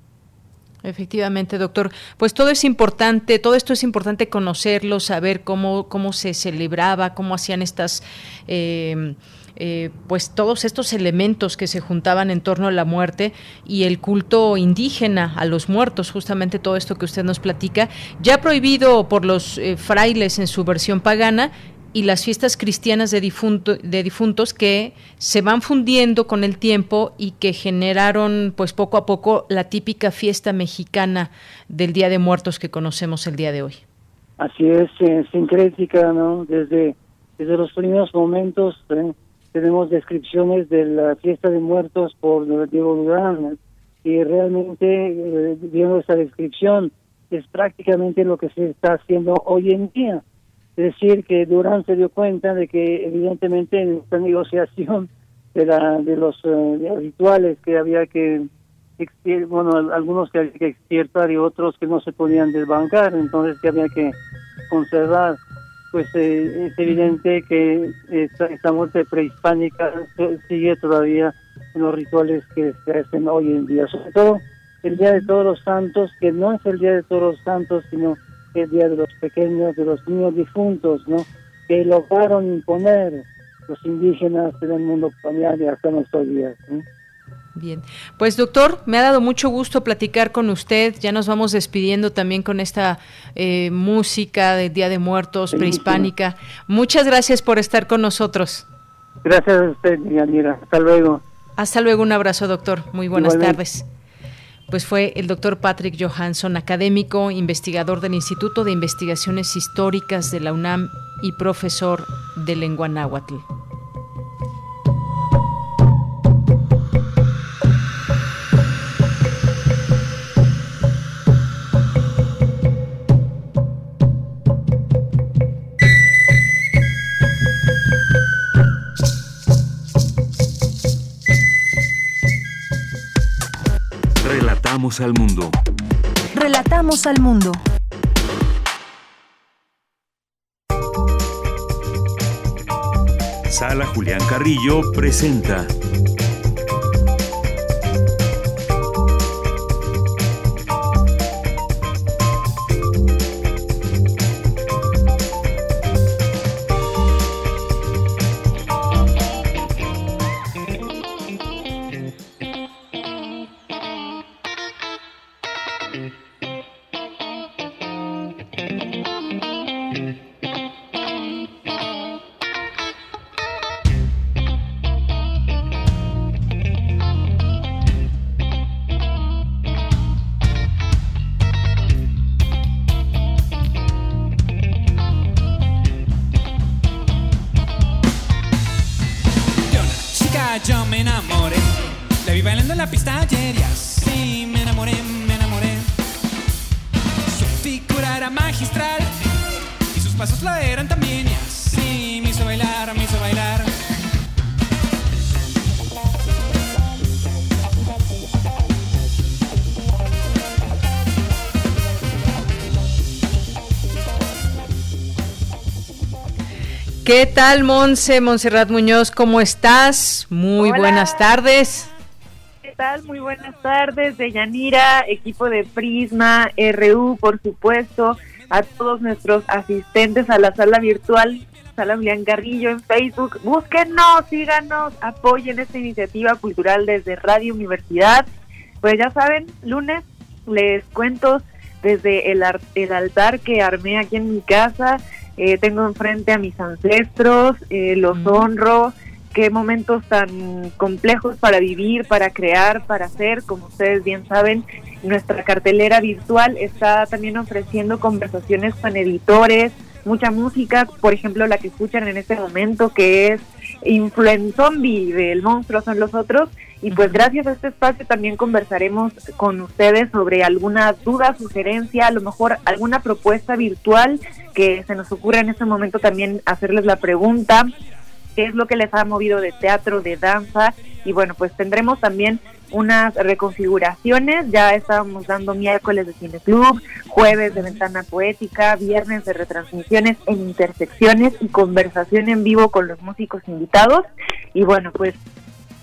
Efectivamente, doctor. Pues todo es importante, todo esto es importante conocerlo, saber cómo, cómo se celebraba, cómo hacían estas, eh, eh, pues todos estos elementos que se juntaban en torno a la muerte y el culto indígena a los muertos, justamente todo esto que usted nos platica, ya prohibido por los eh, frailes en su versión pagana y las fiestas cristianas de, difunto, de difuntos que se van fundiendo con el tiempo y que generaron pues poco a poco la típica fiesta mexicana del Día de Muertos que conocemos el día de hoy. Así es, eh, sincrética, ¿no? Desde, desde los primeros momentos eh, tenemos descripciones de la fiesta de muertos por Diego Durán y realmente eh, viendo esa descripción es prácticamente lo que se está haciendo hoy en día. Es decir, que Durán se dio cuenta de que evidentemente en esta negociación de, la, de los eh, rituales que había que, bueno, algunos que había que extirpar y otros que no se podían desbancar, entonces que había que conservar, pues eh, es evidente que esta, esta muerte prehispánica sigue todavía en los rituales que se hacen hoy en día, sobre todo el Día de Todos los Santos, que no es el Día de Todos los Santos, sino el Día de los Pequeños, de los Niños Difuntos, ¿no? que lograron imponer los indígenas en el mundo colonial y hasta nuestros días. Bien, pues doctor, me ha dado mucho gusto platicar con usted. Ya nos vamos despidiendo también con esta eh, música de Día de Muertos prehispánica. Muchas gracias por estar con nosotros. Gracias a usted, Yanira. Hasta luego. Hasta luego, un abrazo, doctor. Muy buenas tardes. Pues fue el doctor Patrick Johansson, académico, investigador del Instituto de Investigaciones Históricas de la UNAM y profesor de lengua náhuatl. Relatamos al mundo. Relatamos al mundo. Sala Julián Carrillo presenta ¿Qué tal, Monse? Monserrat Muñoz, ¿cómo estás? Muy buenas tardes. ¿Qué tal? Muy buenas tardes, Deyanira, equipo de Prisma, RU, por supuesto, a todos nuestros asistentes a la sala virtual, Sala Julián Garrillo en Facebook. Búsquenos, síganos, apoyen esta iniciativa cultural desde Radio Universidad. Pues ya saben, lunes les cuento desde el, el altar que armé aquí en mi casa eh, tengo enfrente a mis ancestros, eh, los honro, qué momentos tan complejos para vivir, para crear, para hacer, como ustedes bien saben, nuestra cartelera virtual está también ofreciendo conversaciones con editores, mucha música, por ejemplo la que escuchan en este momento que es Influenzombie del monstruo son los otros y pues gracias a este espacio también conversaremos con ustedes sobre alguna duda, sugerencia, a lo mejor alguna propuesta virtual que se nos ocurra en este momento también hacerles la pregunta, qué es lo que les ha movido de teatro, de danza. Y bueno, pues tendremos también unas reconfiguraciones, ya estábamos dando miércoles de Cine Club, jueves de Ventana Poética, viernes de retransmisiones en intersecciones y conversación en vivo con los músicos invitados. Y bueno, pues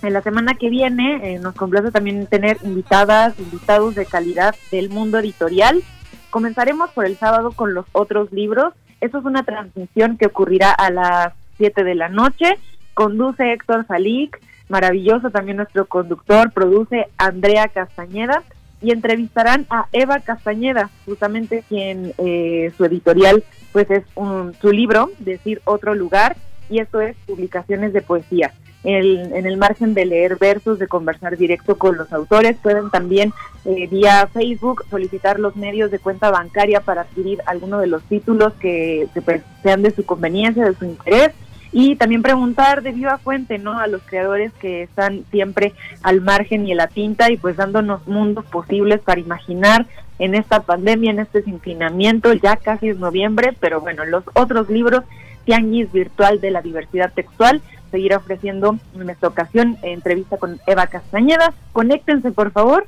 en la semana que viene eh, nos complace también tener invitadas, invitados de calidad del mundo editorial. Comenzaremos por el sábado con los otros libros. Esto es una transmisión que ocurrirá a las 7 de la noche. Conduce Héctor Salik, maravilloso también nuestro conductor, produce Andrea Castañeda y entrevistarán a Eva Castañeda, justamente quien eh, su editorial pues es un, su libro, Decir Otro Lugar, y esto es publicaciones de poesía en el margen de leer versos, de conversar directo con los autores. Pueden también eh, vía Facebook solicitar los medios de cuenta bancaria para adquirir alguno de los títulos que, pues, sean de su conveniencia, de su interés. Y también preguntar de viva fuente, ¿no? A los creadores que están siempre al margen y en la tinta y pues dándonos mundos posibles para imaginar en esta pandemia, en este confinamiento, ya casi es noviembre, pero bueno, los otros libros, Tianguis Virtual de la Diversidad Textual, seguir ofreciendo en esta ocasión entrevista con Eva Castañeda. Conéctense, por favor.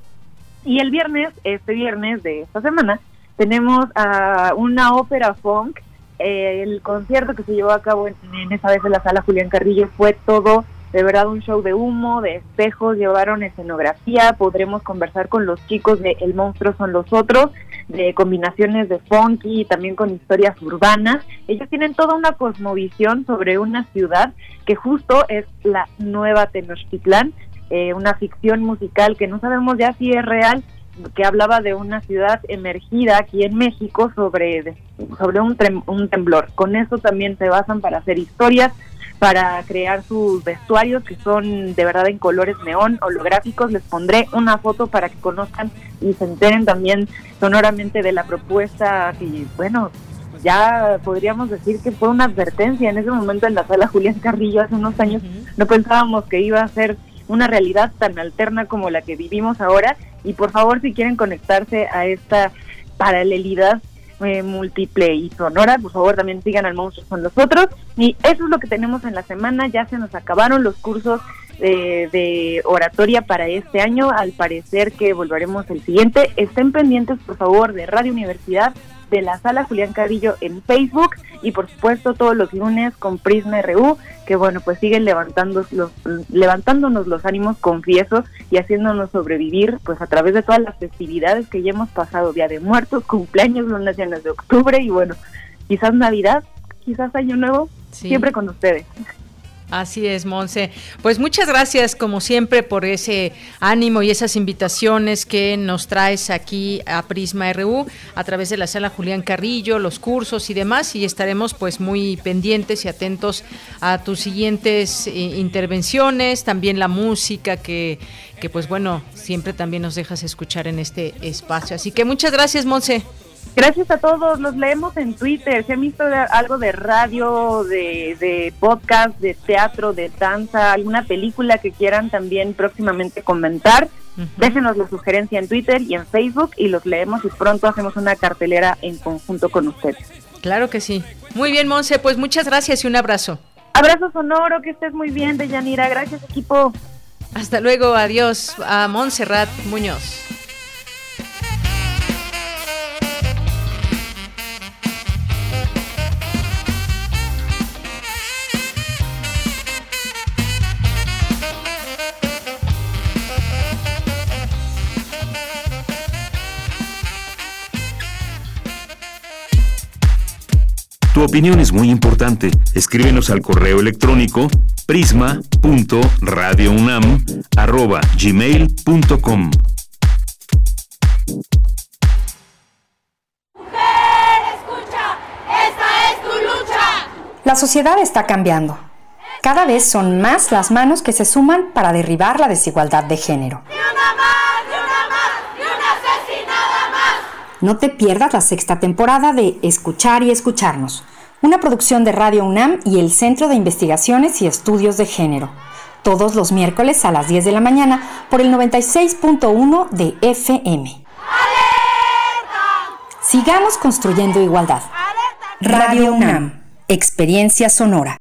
Y el viernes, este viernes de esta semana, tenemos a una ópera funk. Eh, el concierto que se llevó a cabo en, esa vez en la sala Julián Carrillo fue todo de verdad un show de humo, de espejos, llevaron escenografía, podremos conversar con los chicos de El monstruo son los otros de combinaciones de funky y también con historias urbanas. Ellos tienen toda una cosmovisión sobre una ciudad que justo es la nueva Tenochtitlán, eh, una ficción musical que no sabemos ya si es real, que hablaba de una ciudad emergida aquí en México sobre, sobre un, un temblor. Con eso también se basan para hacer historias, para crear sus vestuarios que son de verdad en colores neón, holográficos. Les pondré una foto para que conozcan y se enteren también sonoramente de la propuesta que, bueno, ya podríamos decir que fue una advertencia en ese momento en la sala Julián Carrillo hace unos años. No pensábamos que iba a ser una realidad tan alterna como la que vivimos ahora y por favor si quieren conectarse a esta paralelidad eh, múltiple y sonora, por favor también sigan al monstruo con nosotros. Y eso es lo que tenemos en la semana, ya se nos acabaron los cursos eh, de oratoria para este año, al parecer que volveremos el siguiente, estén pendientes por favor de Radio Universidad de la sala Julián Carrillo en Facebook y por supuesto todos los lunes con Prisma RU, que bueno, pues siguen levantando los, levantándonos los ánimos, confiesos, y haciéndonos sobrevivir pues a través de todas las festividades que ya hemos pasado, Día de Muertos, cumpleaños, lunes de octubre y bueno, quizás Navidad, quizás Año Nuevo, siempre con ustedes. Así es, Monse. Pues muchas gracias, como siempre, por ese ánimo y esas invitaciones que nos traes aquí a Prisma RU a través de la sala Julián Carrillo, los cursos y demás. Y estaremos pues muy pendientes y atentos a tus siguientes eh, intervenciones, también la música que, que pues bueno, siempre también nos dejas escuchar en este espacio. Así que muchas gracias, Monse. Gracias a todos, los leemos en Twitter. Si han visto algo de radio, de, podcast, de teatro, de danza, alguna película que quieran también próximamente comentar, déjenos la sugerencia en Twitter y en Facebook y los leemos y pronto hacemos una cartelera en conjunto con ustedes. Claro que sí. Muy bien, Monse, pues muchas gracias y un abrazo. Abrazo sonoro, que estés muy bien, Deyanira. Gracias, equipo. Hasta luego, adiós a Montserrat Muñoz. Tu opinión es muy importante. Escríbenos al correo electrónico prisma.radiounam@gmail.com. La sociedad está cambiando. Cada vez son más las manos que se suman para derribar la desigualdad de género. No te pierdas la sexta temporada de Escuchar y Escucharnos una producción de Radio UNAM y el Centro de Investigaciones y Estudios de Género, todos los miércoles a las 10 de la mañana por el 96.1 de FM. Sigamos construyendo igualdad. Radio UNAM, experiencia sonora.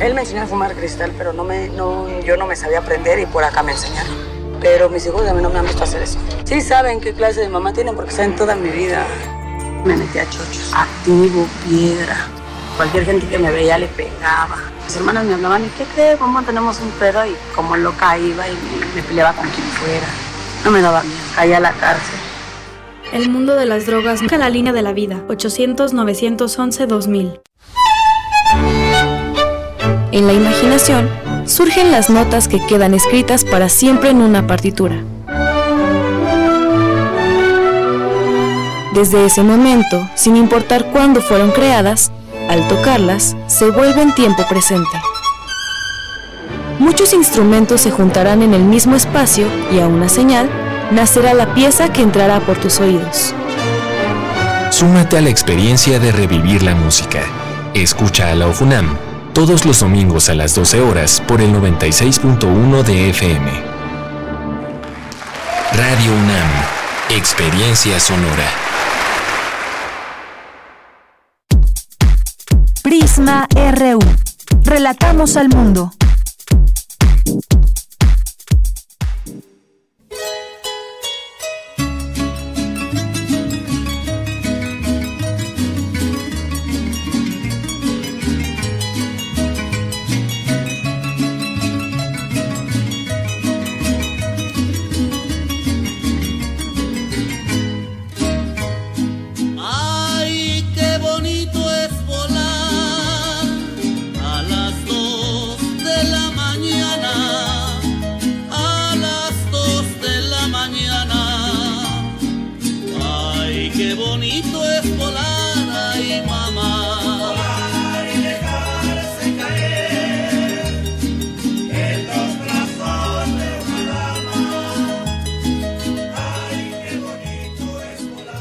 Él me enseñó a fumar cristal, pero no me, no, yo no me sabía aprender y por acá me enseñaron. Pero mis hijos a mí no me han visto hacer eso. Sí saben qué clase de mamá tienen porque saben toda mi vida. Me metí a chochos, activo, piedra. Cualquier gente que me veía le pegaba. Mis hermanas me hablaban, ¿y qué crees? ¿Cómo tenemos un pedo? Y como loca iba y me, peleaba con quien fuera. No me daba miedo, caía a la cárcel. El mundo de las drogas nunca la línea de la vida. 800-911-2000. En la imaginación surgen las notas que quedan escritas para siempre en una partitura. Desde ese momento, sin importar cuándo fueron creadas, al tocarlas, se vuelven tiempo presente. Muchos instrumentos se juntarán en el mismo espacio y a una señal nacerá la pieza que entrará por tus oídos. Súmate a la experiencia de revivir la música. Escucha a la OFUNAM todos los domingos a las 12 horas por el 96.1 de FM. Radio UNAM, Experiencia Sonora. Prisma RU. Relatamos al mundo.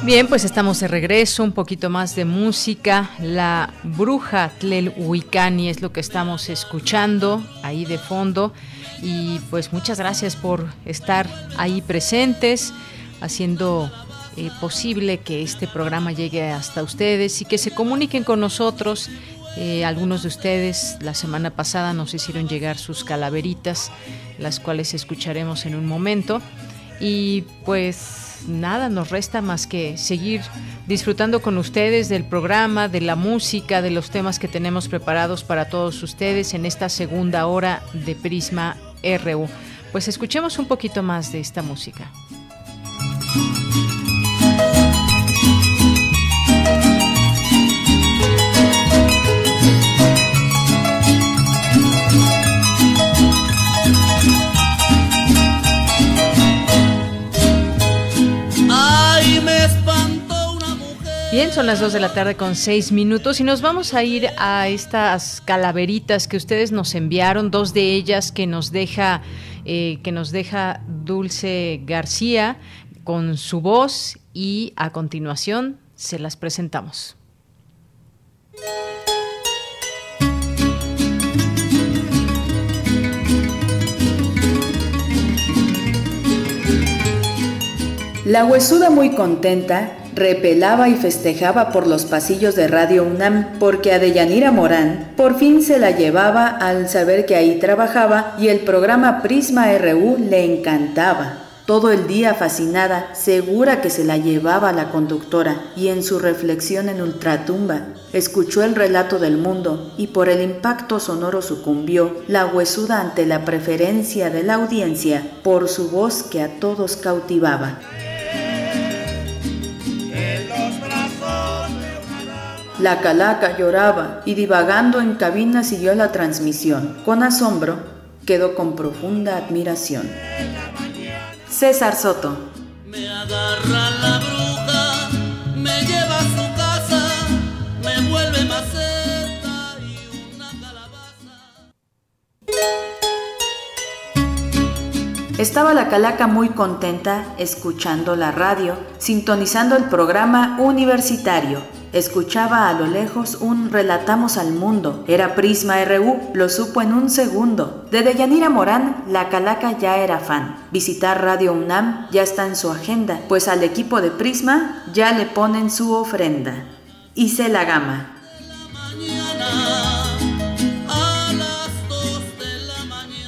Bien, pues estamos de regreso, un poquito más de música. La bruja Tlelhuicani es lo que estamos escuchando ahí de fondo. Y pues muchas gracias por estar ahí presentes, haciendo eh, posible que este programa llegue hasta ustedes y que se comuniquen con nosotros. Eh, algunos de ustedes la semana pasada nos hicieron llegar sus calaveritas, las cuales escucharemos en un momento. Y pues nada nos resta más que seguir disfrutando con ustedes del programa, de la música, de los temas que tenemos preparados para todos ustedes en esta segunda hora de Prisma RU. Pues escuchemos un poquito más de esta música. Bien, son las 2 de la tarde con 6 minutos y nos vamos a ir a estas calaveritas que ustedes nos enviaron, dos de ellas que nos deja, eh, que nos deja Dulce García con su voz y a continuación se las presentamos. La huesuda muy contenta repelaba y festejaba por los pasillos de Radio UNAM porque a Deyanira Morán por fin se la llevaba al saber que ahí trabajaba y el programa Prisma RU le encantaba. Todo el día fascinada, segura que se la llevaba la conductora y en su reflexión en ultratumba, escuchó el relato del mundo y por el impacto sonoro sucumbió la huesuda ante la preferencia de la audiencia por su voz que a todos cautivaba. La calaca lloraba y divagando en cabina siguió la transmisión. Con asombro, quedó con profunda admiración. César Soto. Me agarra la bruja, me lleva a su casa, me vuelve maceta y una calabaza. Estaba la calaca muy contenta escuchando la radio, sintonizando el programa universitario Escuchaba a lo lejos un Relatamos al Mundo. Era Prisma RU, lo supo en un segundo. De Deyanira Morán, la calaca ya era fan. Visitar Radio UNAM ya está en su agenda, pues al equipo de Prisma ya le ponen su ofrenda. Hice la gama.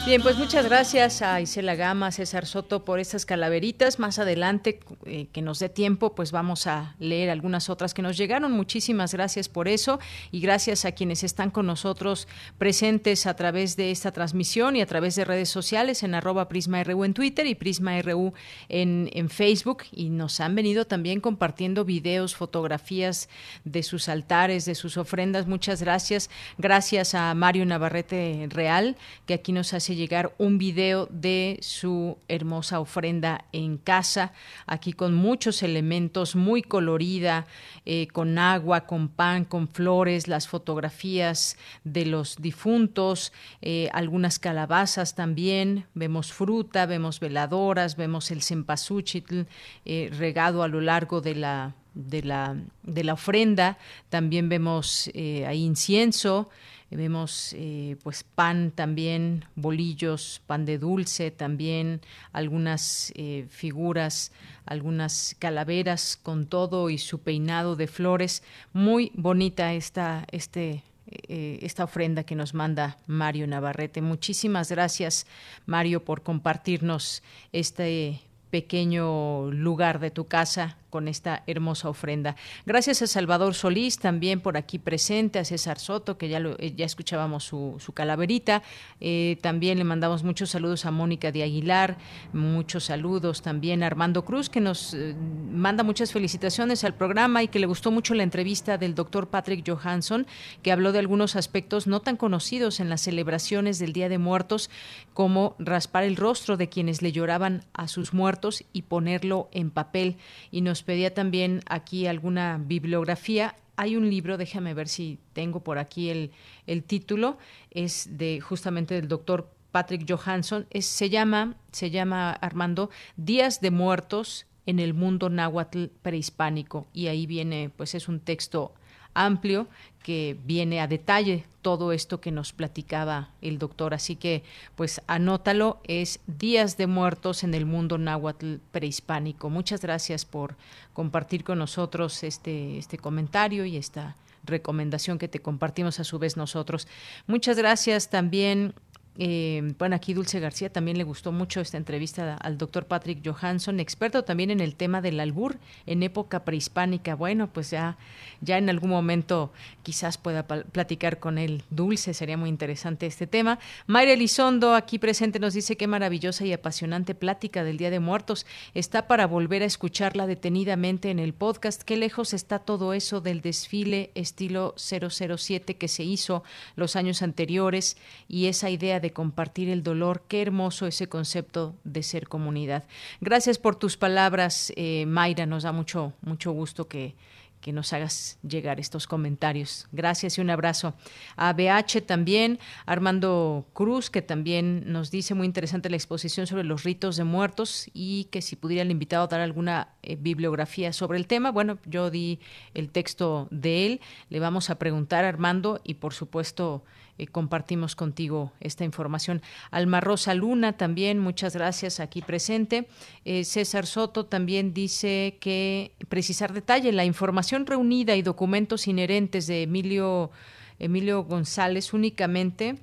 Bien, pues muchas gracias a Isela Gama, César Soto por estas calaveritas. Más adelante, eh, que nos dé tiempo, pues vamos a leer algunas otras que nos llegaron. Muchísimas gracias por eso y gracias a quienes están con nosotros presentes a través de esta transmisión y a través de redes sociales en arroba PrismaRU en Twitter y PrismaRU en, en Facebook. Y nos han venido también compartiendo videos, fotografías de sus altares, de sus ofrendas. Muchas gracias. Gracias a Mario Navarrete Real, que aquí nos hace llegar un video de su hermosa ofrenda en casa, aquí con muchos elementos, muy colorida, eh, con agua, con pan, con flores, las fotografías de los difuntos, eh, algunas calabazas también, vemos fruta, vemos veladoras, vemos el cempasúchil eh, regado a lo largo de la de la, de la ofrenda, también vemos ahí incienso, vemos eh, pues pan también, bolillos, pan de dulce también, algunas eh, figuras, algunas calaveras con todo y su peinado de flores. Muy bonita esta, este, eh, esta ofrenda que nos manda Mario Navarrete. Muchísimas gracias, Mario, por compartirnos este pequeño lugar de tu casa con esta hermosa ofrenda. Gracias a Salvador Solís, también por aquí presente, a César Soto, que ya, lo, eh, ya escuchábamos su, su calaverita. Eh, también le mandamos muchos saludos a Mónica de Aguilar, muchos saludos también a Armando Cruz, que nos eh, manda muchas felicitaciones al programa y que le gustó mucho la entrevista del doctor Patrick Johansson, que habló de algunos aspectos no tan conocidos en las celebraciones del Día de Muertos, como raspar el rostro de quienes le lloraban a sus muertos y ponerlo en papel. Y nos pedía también aquí alguna bibliografía. Hay un libro, déjame ver si tengo por aquí el, el título, es de justamente del doctor Patrick Johansson, es, se llama, se llama Armando, Días de Muertos en el mundo náhuatl prehispánico y ahí viene pues es un texto amplio que viene a detalle todo esto que nos platicaba el doctor. Así que, pues anótalo, es Días de Muertos en el Mundo Náhuatl Prehispánico. Muchas gracias por compartir con nosotros este, este comentario y esta recomendación que te compartimos a su vez nosotros. Muchas gracias también eh, bueno, aquí Dulce García también le gustó mucho esta entrevista al doctor Patrick Johansson, experto también en el tema del albur en época prehispánica. Bueno, pues ya, ya en algún momento quizás pueda platicar con él. Dulce, sería muy interesante este tema. Mayra Elizondo, aquí presente, nos dice qué maravillosa y apasionante plática del Día de Muertos. Está para volver a escucharla detenidamente en el podcast. Qué lejos está todo eso del desfile estilo 007 que se hizo los años anteriores y esa idea de compartir el dolor. Qué hermoso ese concepto de ser comunidad. Gracias por tus palabras, eh, Mayra. Nos da mucho, mucho gusto que, que nos hagas llegar estos comentarios. Gracias y un abrazo. A BH también, Armando Cruz, que también nos dice muy interesante la exposición sobre los ritos de muertos y que si pudiera el invitado dar alguna eh, bibliografía sobre el tema. Bueno, yo di el texto de él, le vamos a preguntar a Armando y por supuesto eh, compartimos contigo esta información. Alma Rosa Luna también, muchas gracias aquí presente. Eh, César Soto también dice que precisar detalle, la información reunida y documentos inherentes de Emilio, Emilio González únicamente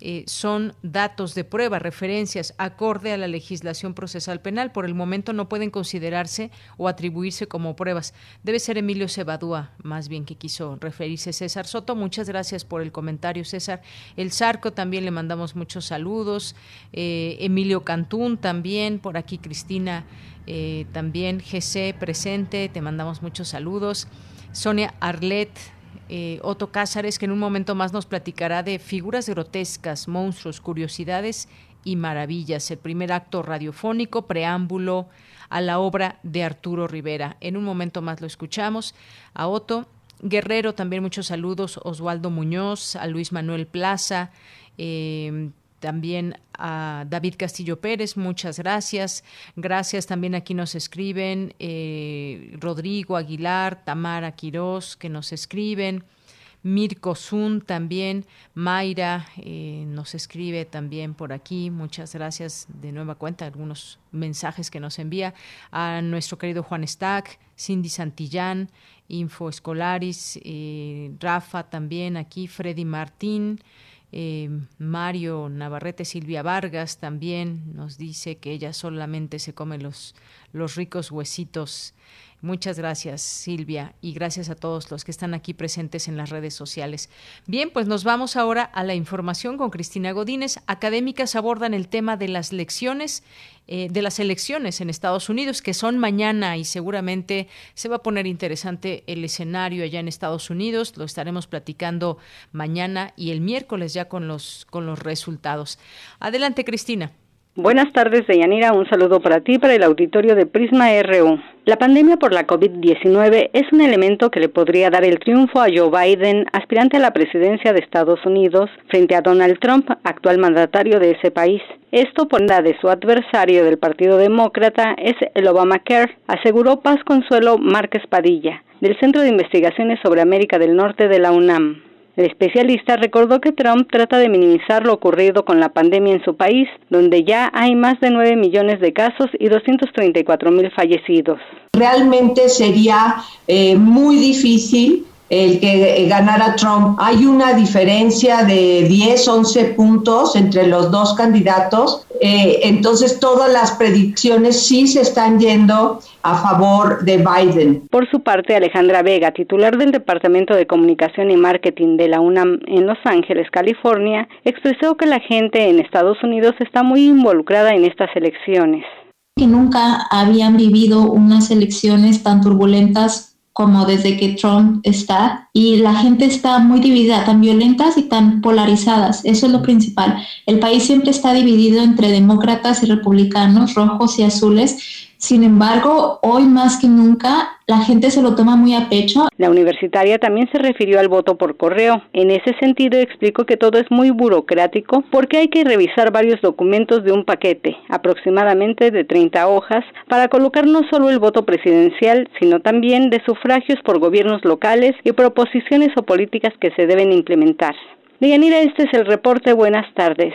eh, son datos de prueba, referencias acorde a la legislación procesal penal. Por el momento no pueden considerarse o atribuirse como pruebas. Debe ser Emilio Cebadúa, más bien que quiso referirse César Soto. Muchas gracias por el comentario, César. El Zarco también le mandamos muchos saludos. Eh, Emilio Cantún también, por aquí Cristina eh, también, GC presente, te mandamos muchos saludos. Sonia Arlet eh, Otto Cázares, que en un momento más nos platicará de figuras grotescas, monstruos, curiosidades y maravillas. El primer acto radiofónico, preámbulo a la obra de Arturo Rivera. En un momento más lo escuchamos. A Otto. Guerrero, también muchos saludos. Oswaldo Muñoz, a Luis Manuel Plaza. Eh, también a David Castillo Pérez, muchas gracias. Gracias también aquí nos escriben eh, Rodrigo Aguilar, Tamara Quirós, que nos escriben. Mirko Zun también, Mayra eh, nos escribe también por aquí, muchas gracias de nueva cuenta, algunos mensajes que nos envía a nuestro querido Juan Stack, Cindy Santillán, Info Escolaris, eh, Rafa también aquí, Freddy Martín, eh, Mario Navarrete, Silvia Vargas también nos dice que ella solamente se come los, los ricos huesitos Muchas gracias, Silvia, y gracias a todos los que están aquí presentes en las redes sociales. Bien, pues nos vamos ahora a la información con Cristina Godínez. Académicas abordan el tema de las lecciones eh, de las elecciones en Estados Unidos, que son mañana y seguramente se va a poner interesante el escenario allá en Estados Unidos. Lo estaremos platicando mañana y el miércoles ya con los, con los resultados. Adelante, Cristina. Buenas tardes, Deyanira. Un saludo para ti, para el auditorio de Prisma RU. La pandemia por la COVID-19 es un elemento que le podría dar el triunfo a Joe Biden, aspirante a la presidencia de Estados Unidos, frente a Donald Trump, actual mandatario de ese país. Esto por la de su adversario del Partido Demócrata es el Obamacare, aseguró Paz Consuelo Márquez Padilla, del Centro de Investigaciones sobre América del Norte de la UNAM. El especialista recordó que Trump trata de minimizar lo ocurrido con la pandemia en su país, donde ya hay más de 9 millones de casos y 234 mil fallecidos. Realmente sería eh, muy difícil el que ganara Trump. Hay una diferencia de 10, 11 puntos entre los dos candidatos. Eh, entonces todas las predicciones sí se están yendo a favor de Biden. Por su parte, Alejandra Vega, titular del Departamento de Comunicación y Marketing de la UNAM en Los Ángeles, California, expresó que la gente en Estados Unidos está muy involucrada en estas elecciones. Que nunca habían vivido unas elecciones tan turbulentas como desde que Trump está y la gente está muy dividida, tan violentas y tan polarizadas. Eso es lo principal. El país siempre está dividido entre demócratas y republicanos, rojos y azules, sin embargo, hoy más que nunca la gente se lo toma muy a pecho. La universitaria también se refirió al voto por correo. En ese sentido explicó que todo es muy burocrático porque hay que revisar varios documentos de un paquete, aproximadamente de 30 hojas, para colocar no solo el voto presidencial, sino también de sufragios por gobiernos locales y proposiciones o políticas que se deben implementar. Deyanira, este es el reporte. Buenas tardes.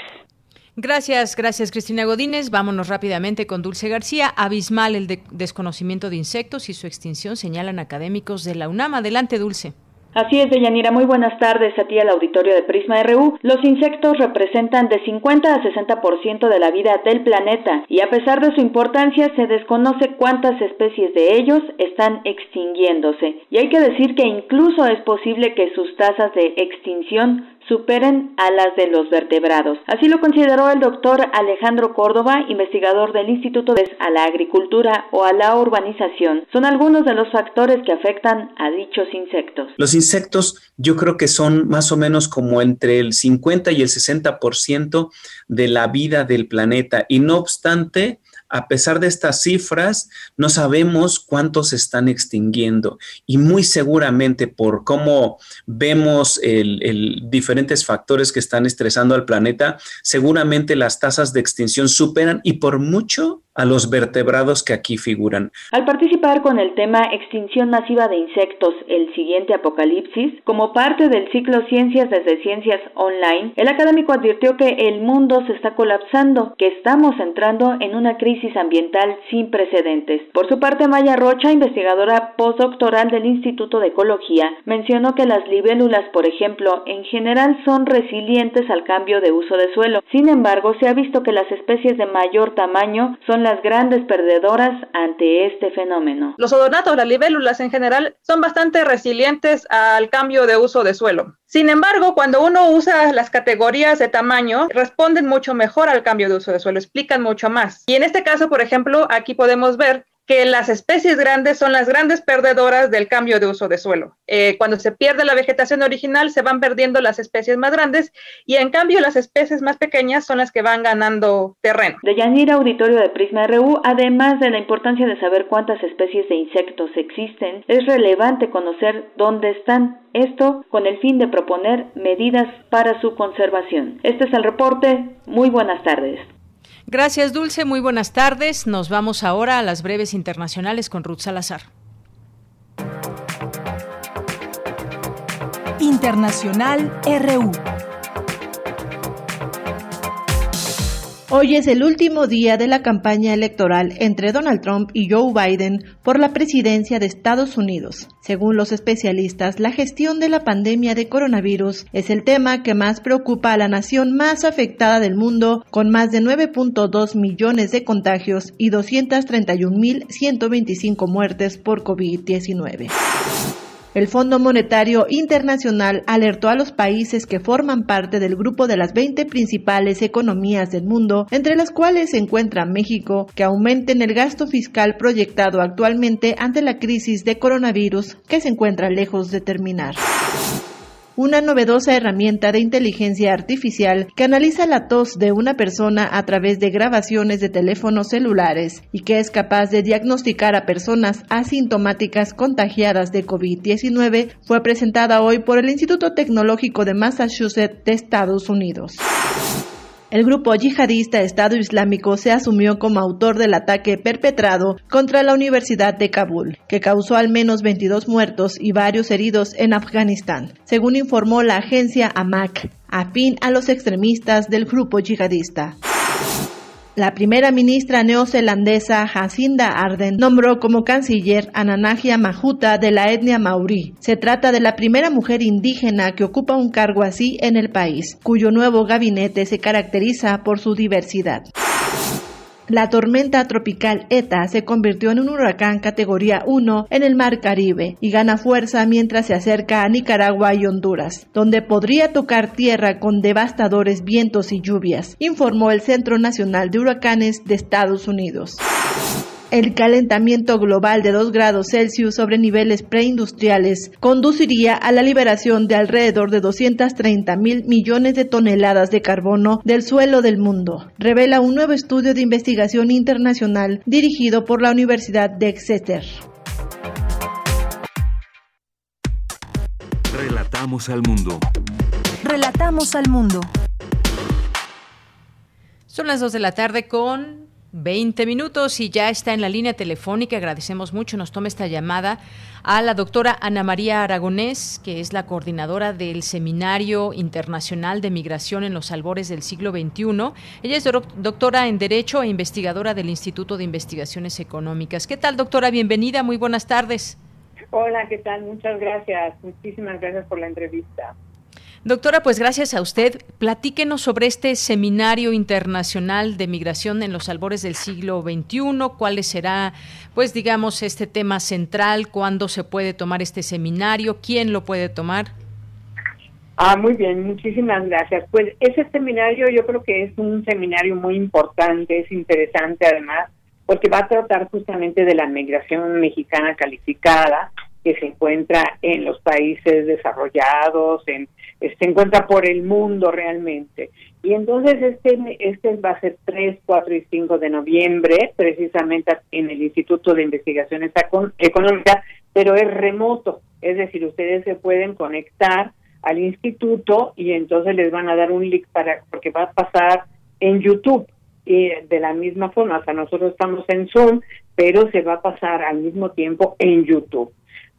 Gracias, gracias Cristina Godínez. Vámonos rápidamente con Dulce García. Abismal el desconocimiento de insectos y su extinción señalan académicos de la UNAM. Adelante, Dulce. Así es, Deyanira. Muy buenas tardes a ti al auditorio de Prisma RU. Los insectos representan de 50 a 60% de la vida del planeta y a pesar de su importancia se desconoce cuántas especies de ellos están extinguiéndose. Y hay que decir que incluso es posible que sus tasas de extinción superen a las de los vertebrados. Así lo consideró el doctor Alejandro Córdoba, investigador del Instituto de a la Agricultura o a la Urbanización. Son algunos de los factores que afectan a dichos insectos. Los insectos yo creo que son más o menos como entre el 50 y el 60% de la vida del planeta y no obstante, a pesar de estas cifras, no sabemos cuántos se están extinguiendo. Y muy seguramente por cómo vemos el, diferentes factores que están estresando al planeta, seguramente las tasas de extinción superan y por mucho a los vertebrados que aquí figuran. Al participar con el tema Extinción masiva de insectos, el siguiente apocalipsis, como parte del ciclo Ciencias desde Ciencias Online, el académico advirtió que el mundo se está colapsando, que estamos entrando en una crisis ambiental sin precedentes. Por su parte, Maya Rocha, investigadora postdoctoral del Instituto de Ecología, mencionó que las libélulas, por ejemplo, en general son resilientes al cambio de uso de suelo. Sin embargo, se ha visto que las especies de mayor tamaño son las grandes perdedoras ante este fenómeno. Los odonatos, las libélulas en general, son bastante resilientes al cambio de uso de suelo. Sin embargo, cuando uno usa las categorías de tamaño, responden mucho mejor al cambio de uso de suelo, explican mucho más. Y en este caso, por ejemplo, aquí podemos ver que las especies grandes son las grandes perdedoras del cambio de uso de suelo. Eh, cuando se pierde la vegetación original, se van perdiendo las especies más grandes y en cambio las especies más pequeñas son las que van ganando terreno. De Yanira Auditorio de Prisma RU, además de la importancia de saber cuántas especies de insectos existen, es relevante conocer dónde están. Esto con el fin de proponer medidas para su conservación. Este es el reporte. Muy buenas tardes. Gracias, Dulce. Muy buenas tardes. Nos vamos ahora a las breves internacionales con Ruth Salazar. Internacional RU. Hoy es el último día de la campaña electoral entre Donald Trump y Joe Biden por la presidencia de Estados Unidos. Según los especialistas, la gestión de la pandemia de coronavirus es el tema que más preocupa a la nación más afectada del mundo, con más de 9.2 millones de contagios y 231.125 muertes por COVID-19. El Fondo Monetario Internacional alertó a los países que forman parte del grupo de las 20 principales economías del mundo, entre las cuales se encuentra México, que aumenten el gasto fiscal proyectado actualmente ante la crisis de coronavirus que se encuentra lejos de terminar una novedosa herramienta de inteligencia artificial que analiza la tos de una persona a través de grabaciones de teléfonos celulares y que es capaz de diagnosticar a personas asintomáticas contagiadas de COVID-19 fue presentada hoy por el Instituto Tecnológico de Massachusetts de Estados Unidos. El grupo yihadista Estado Islámico se asumió como autor del ataque perpetrado contra la Universidad de Kabul, que causó al menos 22 muertos y varios heridos en Afganistán, según informó la agencia AMAC, afín a los extremistas del grupo yihadista. La primera ministra neozelandesa Jacinda Ardern nombró como canciller a Nanagia Majuta de la etnia maorí. Se trata de la primera mujer indígena que ocupa un cargo así en el país, cuyo nuevo gabinete se caracteriza por su diversidad. La tormenta tropical ETA se convirtió en un huracán categoría 1 en el Mar Caribe y gana fuerza mientras se acerca a Nicaragua y Honduras, donde podría tocar tierra con devastadores vientos y lluvias, informó el Centro Nacional de Huracanes de Estados Unidos. El calentamiento global de 2 grados Celsius sobre niveles preindustriales conduciría a la liberación de alrededor de 230 mil millones de toneladas de carbono del suelo del mundo, revela un nuevo estudio de investigación internacional dirigido por la Universidad de Exeter. Relatamos al mundo. Relatamos al mundo. Son las 2 de la tarde con 20 minutos y ya está en la línea telefónica. Agradecemos mucho, nos toma esta llamada a la doctora Ana María Aragonés, que es la coordinadora del Seminario Internacional de Migración en los Albores del Siglo XXI. Ella es doctora en Derecho e investigadora del Instituto de Investigaciones Económicas. ¿Qué tal, doctora? Bienvenida, muy buenas tardes. Hola, ¿qué tal? Muchas gracias. Muchísimas gracias por la entrevista. Doctora, pues gracias a usted. Platíquenos sobre este Seminario Internacional de Migración en los albores del siglo XXI. ¿Cuál será, pues digamos, este tema central? ¿Cuándo se puede tomar este seminario? ¿Quién lo puede tomar? Ah, muy bien, muchísimas gracias. Pues ese seminario yo creo que es un seminario muy importante, es interesante además, porque va a tratar justamente de la migración mexicana calificada que se encuentra en los países desarrollados, en se encuentra por el mundo realmente. Y entonces este, este va a ser 3, 4 y 5 de noviembre, precisamente en el Instituto de Investigaciones Económicas, pero es remoto, es decir, ustedes se pueden conectar al instituto y entonces les van a dar un link para porque va a pasar en YouTube y de la misma forma, o sea, nosotros estamos en Zoom, pero se va a pasar al mismo tiempo en YouTube.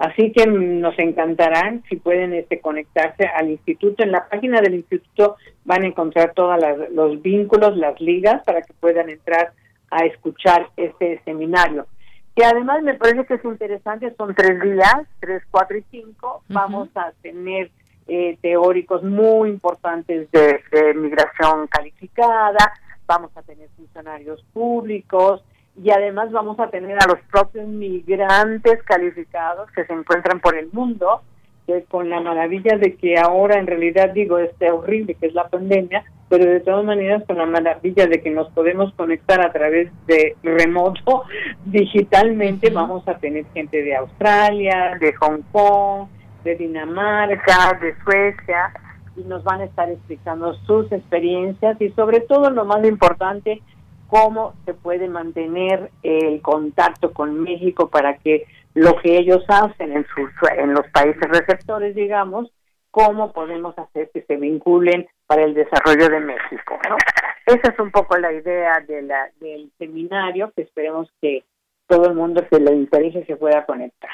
Así que nos encantarán si pueden este, conectarse al instituto. En la página del instituto van a encontrar todos los vínculos, las ligas para que puedan entrar a escuchar este seminario. Que además me parece que es interesante, son tres días, tres, cuatro y cinco. Vamos a tener eh, teóricos muy importantes de migración calificada, vamos a tener funcionarios públicos, y además vamos a tener a los propios migrantes calificados que se encuentran por el mundo, que con la maravilla de que ahora en realidad digo este horrible que es la pandemia, pero de todas maneras con la maravilla de que nos podemos conectar a través de remoto [laughs] digitalmente, vamos a tener gente de Australia, de Hong Kong, de Dinamarca, de Suecia, y nos van a estar explicando sus experiencias y sobre todo lo más importante, cómo se puede mantener el contacto con México para que lo que ellos hacen en, sus, en los países receptores, digamos, cómo podemos hacer que se vinculen para el desarrollo de México. ¿no? Esa es un poco la idea de la, del seminario que esperemos que todo el mundo que le interese se pueda conectar.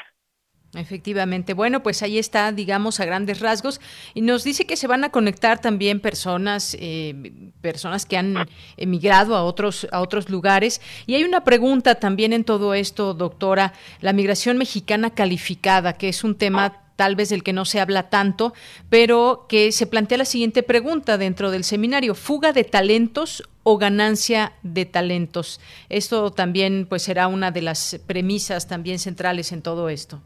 Efectivamente. Bueno, pues ahí está, digamos, a grandes rasgos. Y nos dice que se van a conectar también personas, eh, personas que han emigrado a otros, a otros lugares. Y hay una pregunta también en todo esto, doctora, la migración mexicana calificada, que es un tema tal vez del que no se habla tanto, pero que se plantea la siguiente pregunta dentro del seminario, fuga de talentos o ganancia de talentos. Esto también pues será una de las premisas también centrales en todo esto.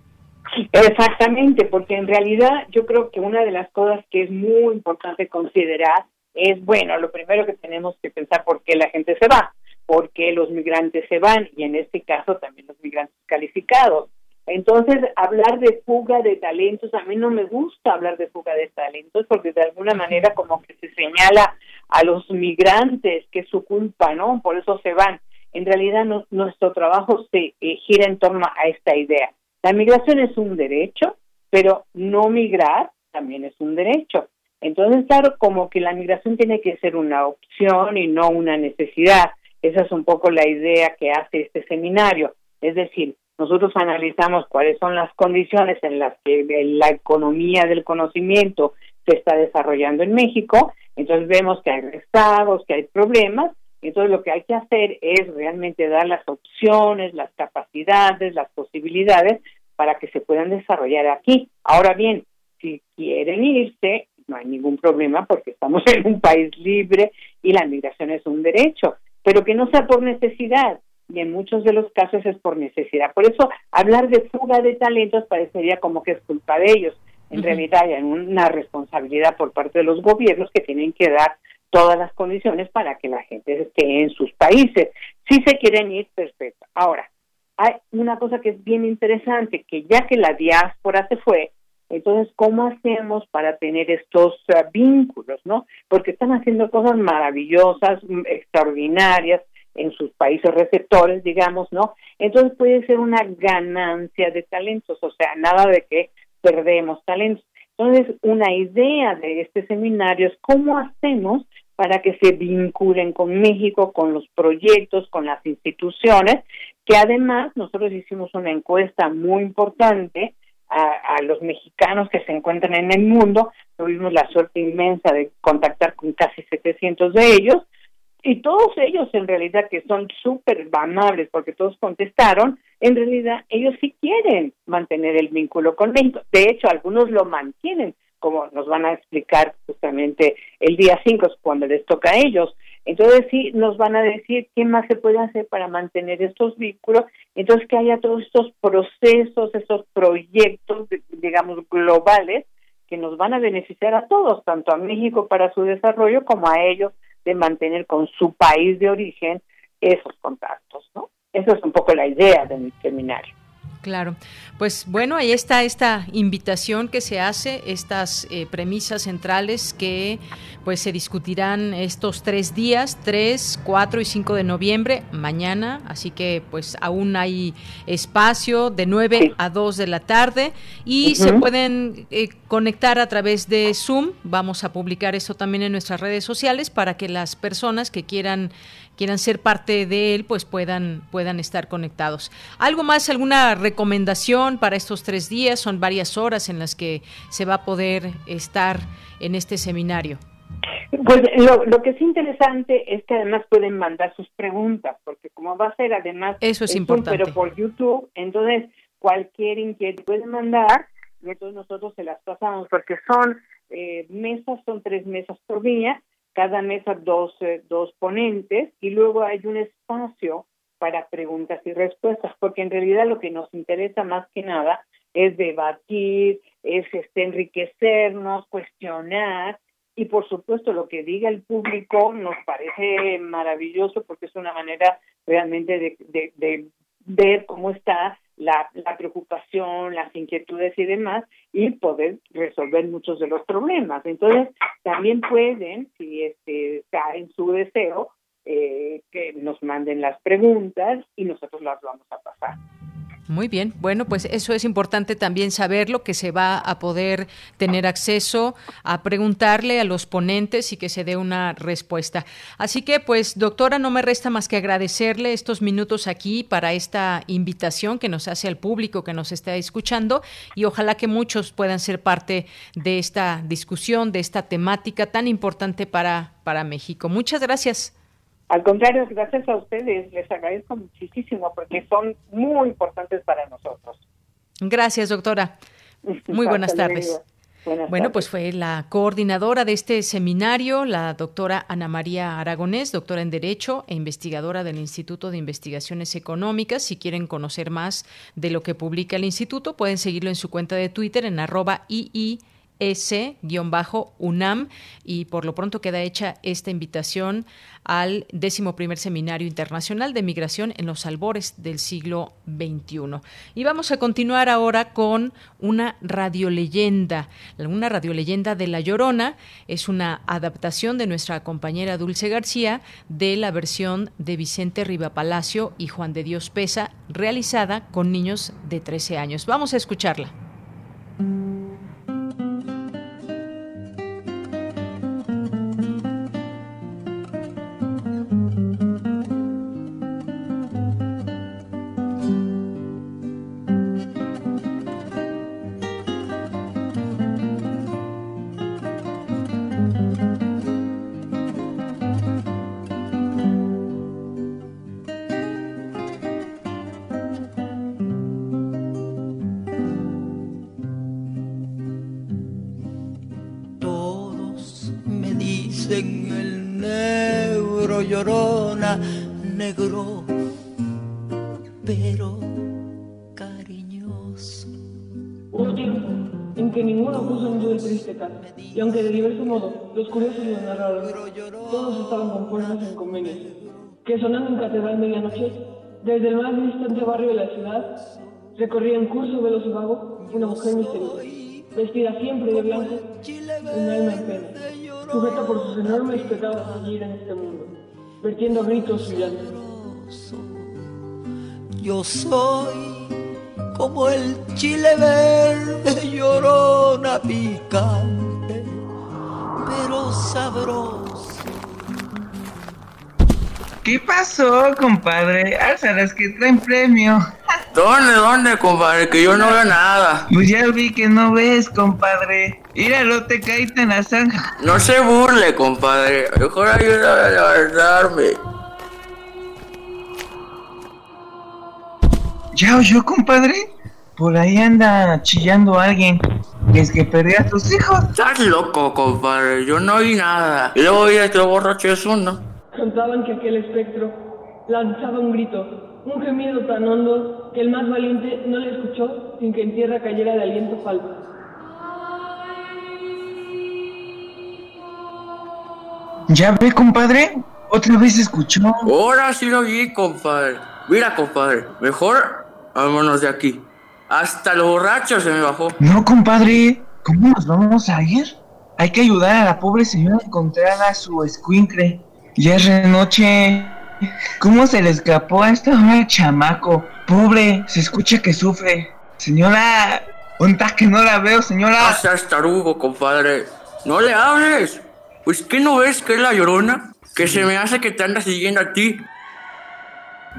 Exactamente, porque en realidad yo creo que una de las cosas que es muy importante considerar es, bueno, lo primero que tenemos que pensar por qué la gente se va, por qué los migrantes se van y en este caso también los migrantes calificados. Entonces, hablar de fuga de talentos, a mí no me gusta hablar de fuga de talentos porque de alguna manera como que se señala a los migrantes que es su culpa, ¿no? Por eso se van. En realidad nuestro trabajo se eh, gira en torno a esta idea la migración es un derecho, pero no migrar también es un derecho. Entonces, claro, como que la migración tiene que ser una opción y no una necesidad. Esa es un poco la idea que hace este seminario. Es decir, nosotros analizamos cuáles son las condiciones en las que la economía del conocimiento se está desarrollando en México, entonces vemos que hay estados, que hay problemas, entonces lo que hay que hacer es realmente dar las opciones, las capacidades, las posibilidades para que se puedan desarrollar aquí. Ahora bien, si quieren irse, no hay ningún problema porque estamos [laughs] en un país libre y la migración es un derecho, pero que no sea por necesidad, y en muchos de los casos es por necesidad. Por eso hablar de fuga de talentos parecería como que es culpa de ellos. En realidad hay una responsabilidad por parte de los gobiernos que tienen que dar todas las condiciones para que la gente esté en sus países. Si se quieren ir, perfecto. Ahora, hay una cosa que es bien interesante, que ya que la diáspora se fue, entonces, ¿cómo hacemos para tener estos uh, vínculos, no? Porque están haciendo cosas maravillosas, mm, extraordinarias, en sus países receptores, digamos, ¿no? Entonces puede ser una ganancia de talentos, o sea, nada de que perdemos talentos. Entonces, una idea de este seminario es cómo hacemos para que se vinculen con México, con los proyectos, con las instituciones, que además nosotros hicimos una encuesta muy importante a, los mexicanos que se encuentran en el mundo. Tuvimos la suerte inmensa de contactar con casi 700 de ellos y todos ellos en realidad que son súper amables porque todos contestaron, en realidad ellos sí quieren mantener el vínculo con México. De hecho, algunos lo mantienen, como nos van a explicar justamente el día 5 cuando les toca a ellos. Entonces sí nos van a decir qué más se puede hacer para mantener estos vínculos, entonces que haya todos estos procesos, estos proyectos, digamos, globales que nos van a beneficiar a todos, tanto a México para su desarrollo como a ellos de mantener con su país de origen esos contactos. Esa es un poco la idea de mi seminario. Claro, pues bueno, ahí está esta invitación que se hace, estas eh, premisas centrales que pues se discutirán estos tres días, 3, 4 y 5 de noviembre, mañana, así que pues aún hay espacio de 9 a 2 de la tarde. Y se pueden eh, conectar a través de Zoom, vamos a publicar eso también en nuestras redes sociales para que las personas que quieran quieran ser parte de él, pues puedan, puedan estar conectados. ¿Algo más, alguna recomendación para estos tres días? Son varias horas en las que se va a poder estar en este seminario. Pues lo, lo que es interesante es que además pueden mandar sus preguntas, porque como va a ser además... Eso es, importante. pero por YouTube, entonces cualquier inquietud puede mandar y entonces nosotros se las pasamos, porque son eh, mesas, son tres mesas por día, cada mesa dos, dos ponentes y luego hay un espacio para preguntas y respuestas, porque en realidad lo que nos interesa más que nada es debatir, es este, enriquecernos, cuestionar y por supuesto lo que diga el público nos parece maravilloso porque es una manera realmente de, de ver cómo está la, la, preocupación, las inquietudes y demás, y poder resolver muchos de los problemas. Entonces, también pueden, si este, está en su deseo, eh, que nos manden las preguntas y nosotros las vamos a pasar. Muy bien, bueno, pues eso es importante también saberlo, que se va a poder tener acceso a preguntarle a los ponentes y que se dé una respuesta. Así que, pues, doctora, no me resta más que agradecerle estos minutos aquí para esta invitación que nos hace al público que nos está escuchando y ojalá que muchos puedan ser parte de esta discusión, de esta temática tan importante para, para México. Muchas gracias. Al contrario, gracias a ustedes, les agradezco muchísimo porque son muy importantes para nosotros. Gracias, doctora. [laughs] Muy buenas tardes. bueno, pues fue la coordinadora de este seminario, la doctora Ana María Aragonés, doctora en Derecho e investigadora del Instituto de Investigaciones Económicas. Si quieren conocer más de lo que publica el instituto, pueden seguirlo en su cuenta de Twitter en arroba II S-UNAM y por lo pronto queda hecha esta invitación al décimo primer Seminario Internacional de Migración en los albores del siglo XXI. Y vamos a continuar ahora con una radioleyenda, una radioleyenda de La Llorona. Es una adaptación de nuestra compañera Dulce García de la versión de Vicente Riva Palacio y Juan de Dios Pesa, realizada con niños de 13 años. Vamos a escucharla. Y aunque de diverso modo los curiosos lo narraron, todos estaban conformes en convenio, que sonando en catedral medianoche, desde el más distante barrio de la ciudad, recorría en curso veloz y vago una mujer misteriosa, vestida siempre de blanco, un alma en pena, sujeta por sus enormes pecados a vivir en este mundo, vertiendo gritos y llantos. Yo soy como el chile verde llorona picante, pero sabroso. ¿Qué pasó, compadre? Álzalas que traen premio. ¿Dónde, dónde, compadre? Que yo no veo nada. Pues ya vi que no ves, compadre. Míralo, te caíste en la zanja. No se burle, compadre. Mejor ayúdame a levantarme. ¿Ya oyó, compadre? Por ahí anda chillando alguien. Es que perdió a tus hijos. Estás loco, compadre. Yo no oí nada. Y luego vi a este borracho es uno. Contaban que aquel espectro lanzaba un grito, un gemido tan hondo que el más valiente no le escuchó sin que en tierra cayera de aliento falso. ¿Ya ve, compadre? Otra vez escuchó. Ahora sí lo vi, compadre. Mira, compadre. Mejor vámonos de aquí. Hasta los borrachos se me bajó. No, compadre. ¿Cómo nos vamos a ir? Hay que ayudar a la pobre señora a encontrar a su escuincle. Ya es de noche. ¿Cómo se le escapó a esta hora chamaco? Pobre, se escucha que sufre. Señora, ¿dónde que no la veo, señora? No seas tarugo, compadre. No le hables. Pues, ¿qué no ves que es la llorona? Que se me hace que te anda siguiendo a ti.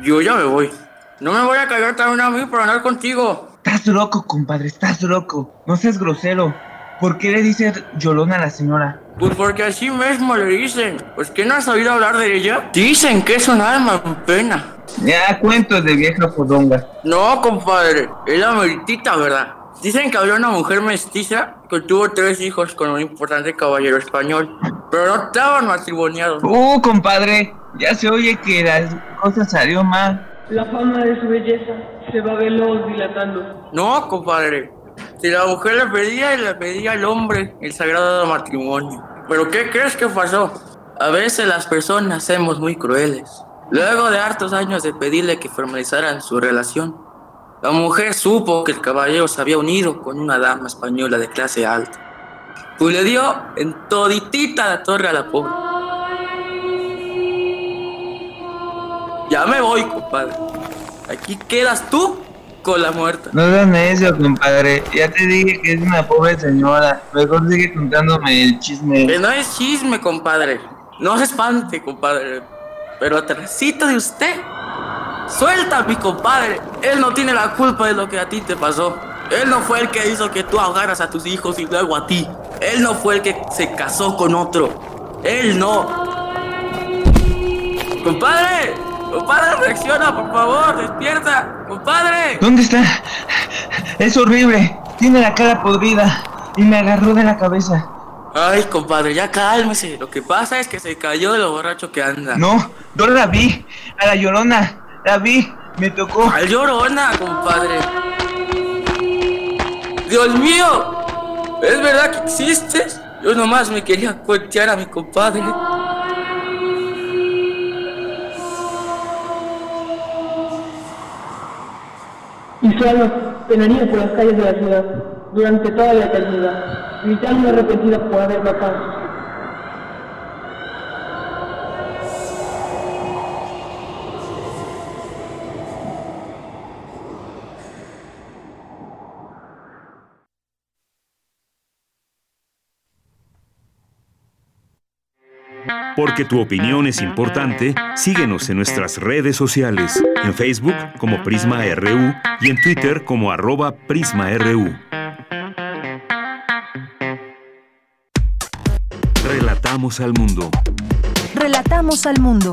Yo ya me voy. No me voy a callar también a mí por andar contigo. Estás loco, compadre, estás loco. No seas grosero. ¿Por qué le dices llorona a la señora? Pues porque así mismo le dicen. Pues que no has oído hablar de ella. Dicen que es un alma en pena. Ya cuentos de vieja fodonga. No, compadre. Es la meritita, ¿verdad? Dicen que había una mujer mestiza que tuvo tres hijos con un importante caballero español. Pero no estaban matrimoniados. Uh, compadre. Ya se oye que las cosas salió mal. La fama de su belleza se va veloz dilatando. No, compadre. Si la mujer le pedía y le pedía al hombre el sagrado matrimonio. Pero ¿qué crees que pasó? A veces las personas somos muy crueles. Luego de hartos años de pedirle que formalizaran su relación, la mujer supo que el caballero se había unido con una dama española de clase alta. Pues le dio en toditita la torre a la pobre. Ya me voy, compadre. Aquí quedas tú con la muerta. No seas eso, compadre. Ya te dije que es una pobre señora. Mejor sigue contándome el chisme. Que no es chisme, compadre. No se espante, compadre. Pero atrásito de usted. Suelta mi compadre. Él no tiene la culpa de lo que a ti te pasó. Él no fue el que hizo que tú ahogaras a tus hijos y luego a ti. Él no fue el que se casó con otro. Él no. Compadre. Compadre, reacciona, por favor. Despierta. Compadre. ¿Dónde está? Es horrible. Tiene la cara podrida. Y me agarró de la cabeza. Ay, compadre, ya cálmese. Lo que pasa es que se cayó de lo borracho que anda. No, yo la vi. A la llorona. La vi. Me tocó. Al llorona, compadre. Dios mío. ¿Es verdad que existes? Yo nomás me quería cuentear a mi compadre. Y su alma penaría por las calles de la ciudad durante toda la eternidad, gritando arrepentida por haber matado Porque tu opinión es importante, síguenos en nuestras redes sociales, en Facebook como Prisma RU y en Twitter como arroba PrismaRU. Relatamos al mundo. Relatamos al mundo.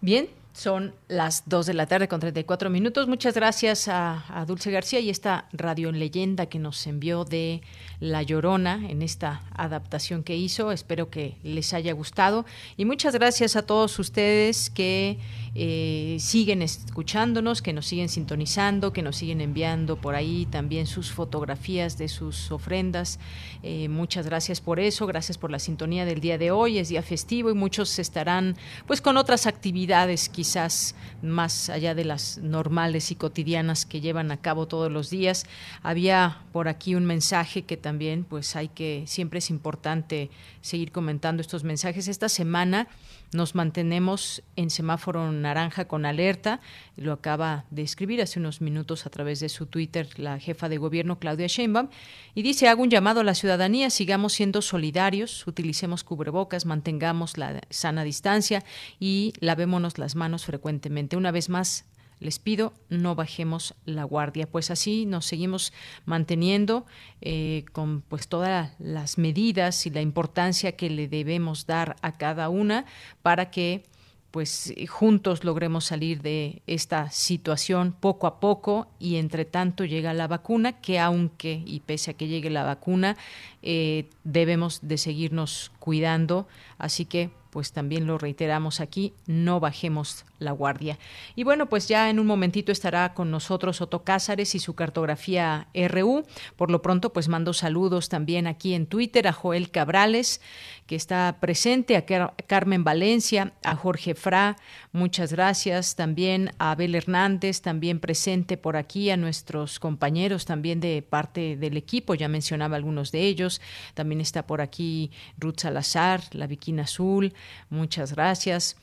Bien, Son las 2 de la tarde con 34 minutos. Muchas gracias a, Dulce García y esta radio leyenda que nos envió de La Llorona en esta adaptación que hizo. Espero que les haya gustado. Y muchas gracias a todos ustedes que eh, siguen escuchándonos, que nos siguen sintonizando, que nos siguen enviando por ahí también sus fotografías de sus ofrendas. Eh, muchas gracias por eso. Gracias por la sintonía del día de hoy. Es día festivo y muchos estarán pues con otras actividades quizás más allá de las normales y cotidianas que llevan a cabo todos los días. Había por aquí un mensaje que también pues hay que, siempre es importante seguir comentando estos mensajes. Esta semana nos mantenemos en semáforo naranja con alerta, lo acaba de escribir hace unos minutos a través de su Twitter la jefa de gobierno Claudia Sheinbaum y dice, hago un llamado a la ciudadanía, sigamos siendo solidarios, utilicemos cubrebocas, mantengamos la sana distancia y lavémonos las manos frecuentemente. Una vez más, les pido no bajemos la guardia, pues así nos seguimos manteniendo eh, con pues todas las medidas y la importancia que le debemos dar a cada una para que pues juntos logremos salir de esta situación poco a poco. Y entre tanto llega la vacuna que aunque y pese a que llegue la vacuna eh, debemos de seguirnos cuidando. Así que pues también lo reiteramos aquí, no bajemos la guardia. Y bueno, pues ya en un momentito estará con nosotros Otto Cázares y su cartografía RU. Por lo pronto, pues mando saludos también aquí en Twitter a Joel Cabrales, que está presente, a Carmen Valencia, a Jorge Fra, muchas gracias. También a Abel Hernández, también presente por aquí, a nuestros compañeros también de parte del equipo, ya mencionaba algunos de ellos. También está por aquí Ruth Salazar, la Viquina Azul, muchas gracias.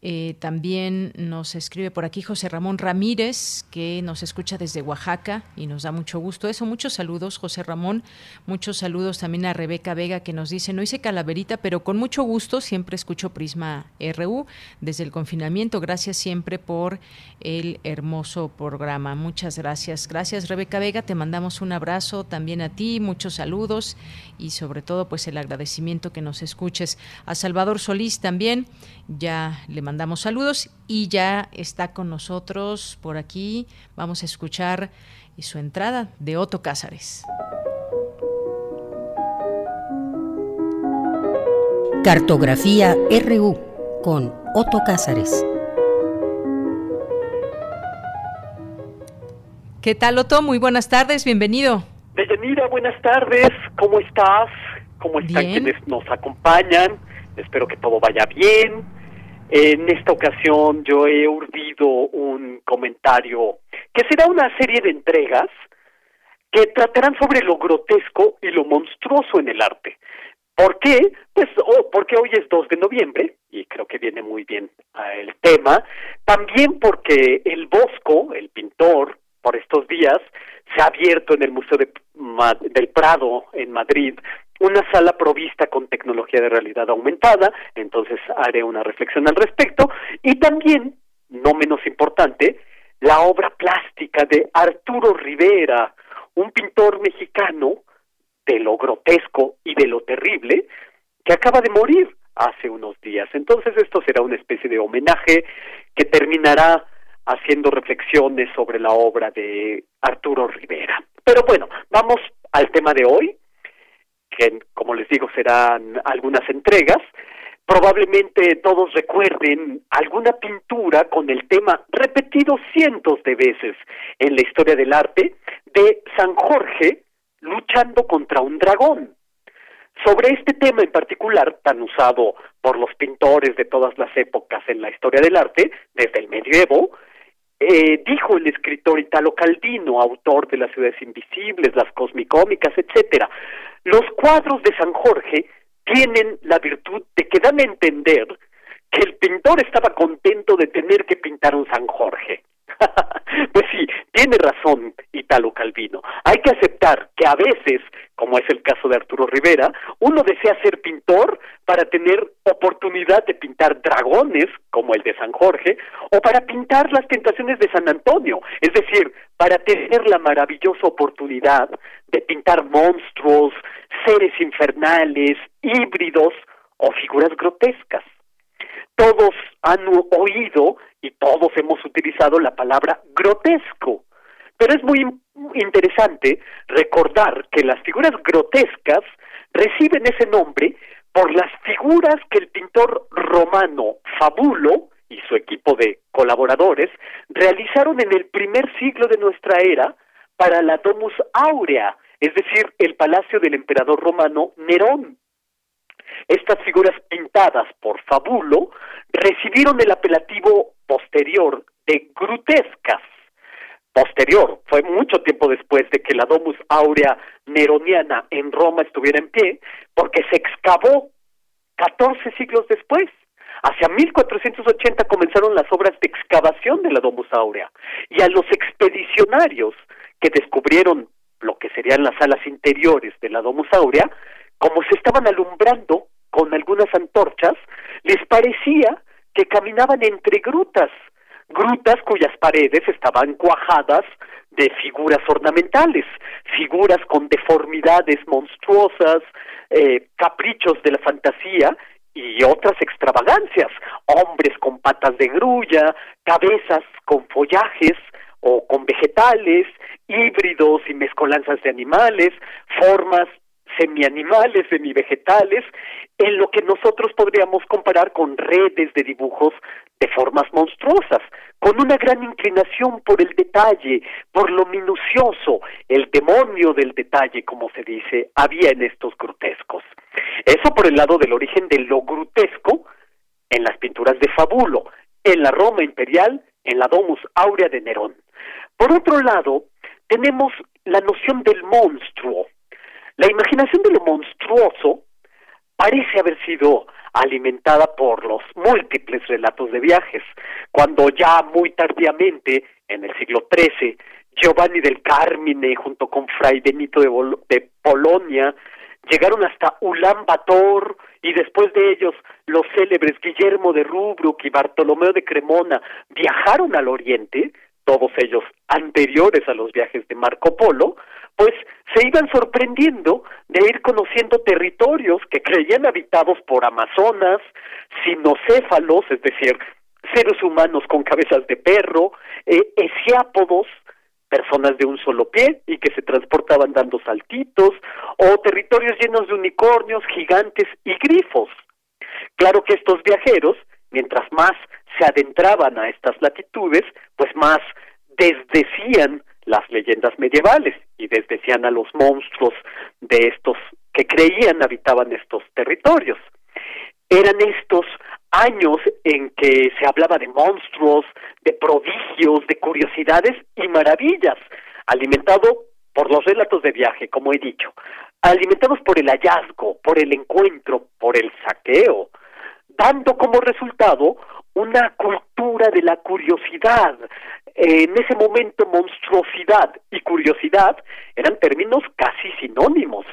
Eh, también nos escribe por aquí José Ramón Ramírez, que nos escucha desde Oaxaca y nos da mucho gusto eso. Muchos saludos, José Ramón. Muchos saludos también a Rebeca Vega, que nos dice, no hice calaverita, pero con mucho gusto siempre escucho Prisma RU desde el confinamiento. Gracias siempre por el hermoso programa. Muchas gracias. Gracias, Rebeca Vega. Te mandamos un abrazo también a ti, muchos saludos y sobre todo pues el agradecimiento que nos escuches. A Salvador Solís también, ya le mandamos saludos y ya está con nosotros por aquí. Vamos a escuchar su entrada de Otto Cázares. Cartografía RU con Otto Cázares. ¿Qué tal, Otto? Muy buenas tardes, bienvenido. Deyanira, buenas tardes. ¿Cómo estás? ¿Cómo están quienes nos acompañan? Espero que todo vaya bien. En esta ocasión yo he urdido un comentario que será una serie de entregas que tratarán sobre lo grotesco y lo monstruoso en el arte. ¿Por qué? Pues oh, porque hoy es 2 de noviembre y creo que viene muy bien el tema. También porque el Bosco, el pintor, por estos días se ha abierto en el Museo del Prado en Madrid una sala provista con tecnología de realidad aumentada, entonces haré una reflexión al respecto, y también, no menos importante, la obra plástica de Arturo Rivera, un pintor mexicano de lo grotesco y de lo terrible, que acaba de morir hace unos días. Entonces esto será una especie de homenaje que terminará haciendo reflexiones sobre la obra de Arturo Rivera. Pero bueno, vamos al tema de hoy, que como les digo serán algunas entregas. Probablemente todos recuerden alguna pintura con el tema repetido cientos de veces en la historia del arte de San Jorge luchando contra un dragón. Sobre este tema en particular, tan usado por los pintores de todas las épocas en la historia del arte, desde el medievo, eh, dijo el escritor Italo Calvino, autor de Las ciudades invisibles, las cosmicómicas, etcétera, los cuadros de San Jorge tienen la virtud de que dan a entender que el pintor estaba contento de tener que pintar un San Jorge. [laughs] pues sí, tiene razón Italo Calvino. Hay que aceptar que a veces, como es el caso de Arturo Rivera, uno desea ser pintor para tener oportunidad de pintar dragones, como el de San Jorge, o para pintar las tentaciones de San Antonio, es decir, para tener la maravillosa oportunidad de pintar monstruos, seres infernales, híbridos o figuras grotescas. Todos han oído y todos hemos utilizado la palabra grotesco. Pero es muy interesante recordar que las figuras grotescas reciben ese nombre por las figuras que el pintor romano Fabulo y su equipo de colaboradores realizaron en el primer siglo de nuestra era para la Domus Aurea, es decir, el palacio del emperador romano Nerón. Estas figuras pintadas por Fabulo recibieron el apelativo posterior de grotescas. Posterior, fue mucho tiempo después de que la Domus Aurea neroniana en Roma estuviera en pie, porque se excavó 14 siglos después. Hacia 1480 comenzaron las obras de excavación de la Domus Aurea y a los expedicionarios que descubrieron lo que serían las salas interiores de la Domus Aurea, como se estaban alumbrando con algunas antorchas, les parecía que caminaban entre grutas, grutas cuyas paredes estaban cuajadas de figuras ornamentales, figuras con deformidades monstruosas, eh, caprichos de la fantasía y otras extravagancias, hombres con patas de grulla, cabezas con follajes o con vegetales, híbridos y mezcolanzas de animales, formas semianimales, semivegetales, en lo que nosotros podríamos comparar con redes de dibujos de formas monstruosas, con una gran inclinación por el detalle, por lo minucioso, el demonio del detalle, como se dice, había en estos grotescos. Eso por el lado del origen de lo grotesco en las pinturas de Fabulo, en la Roma imperial, en la Domus Aurea de Nerón. Por otro lado, tenemos la noción del monstruo. La imaginación de lo monstruoso parece haber sido alimentada por los múltiples relatos de viajes, cuando ya muy tardíamente, en el siglo XIII, Giovanni del Carmine, junto con Fray Benito de, Polonia, llegaron hasta Ulan Bator y después de ellos los célebres Guillermo de Rubruck y Bartolomeo de Cremona viajaron al oriente, todos ellos anteriores a los viajes de Marco Polo, pues se iban sorprendiendo de ir conociendo territorios que creían habitados por amazonas, sinocéfalos, es decir, seres humanos con cabezas de perro, eh, personas de un solo pie y que se transportaban dando saltitos, o territorios llenos de unicornios, gigantes y grifos. Claro que estos viajeros, mientras más se adentraban a estas latitudes, pues más desdecían las leyendas medievales y desdecían a los monstruos de estos que creían habitaban estos territorios. Eran estos años en que se hablaba de monstruos, de prodigios, de curiosidades y maravillas, alimentado por los relatos de viaje, como he dicho, alimentados por el hallazgo, por el encuentro, por el saqueo, dando como resultado una cultura de la curiosidad. En ese momento monstruosidad y curiosidad eran términos casi sinónimos.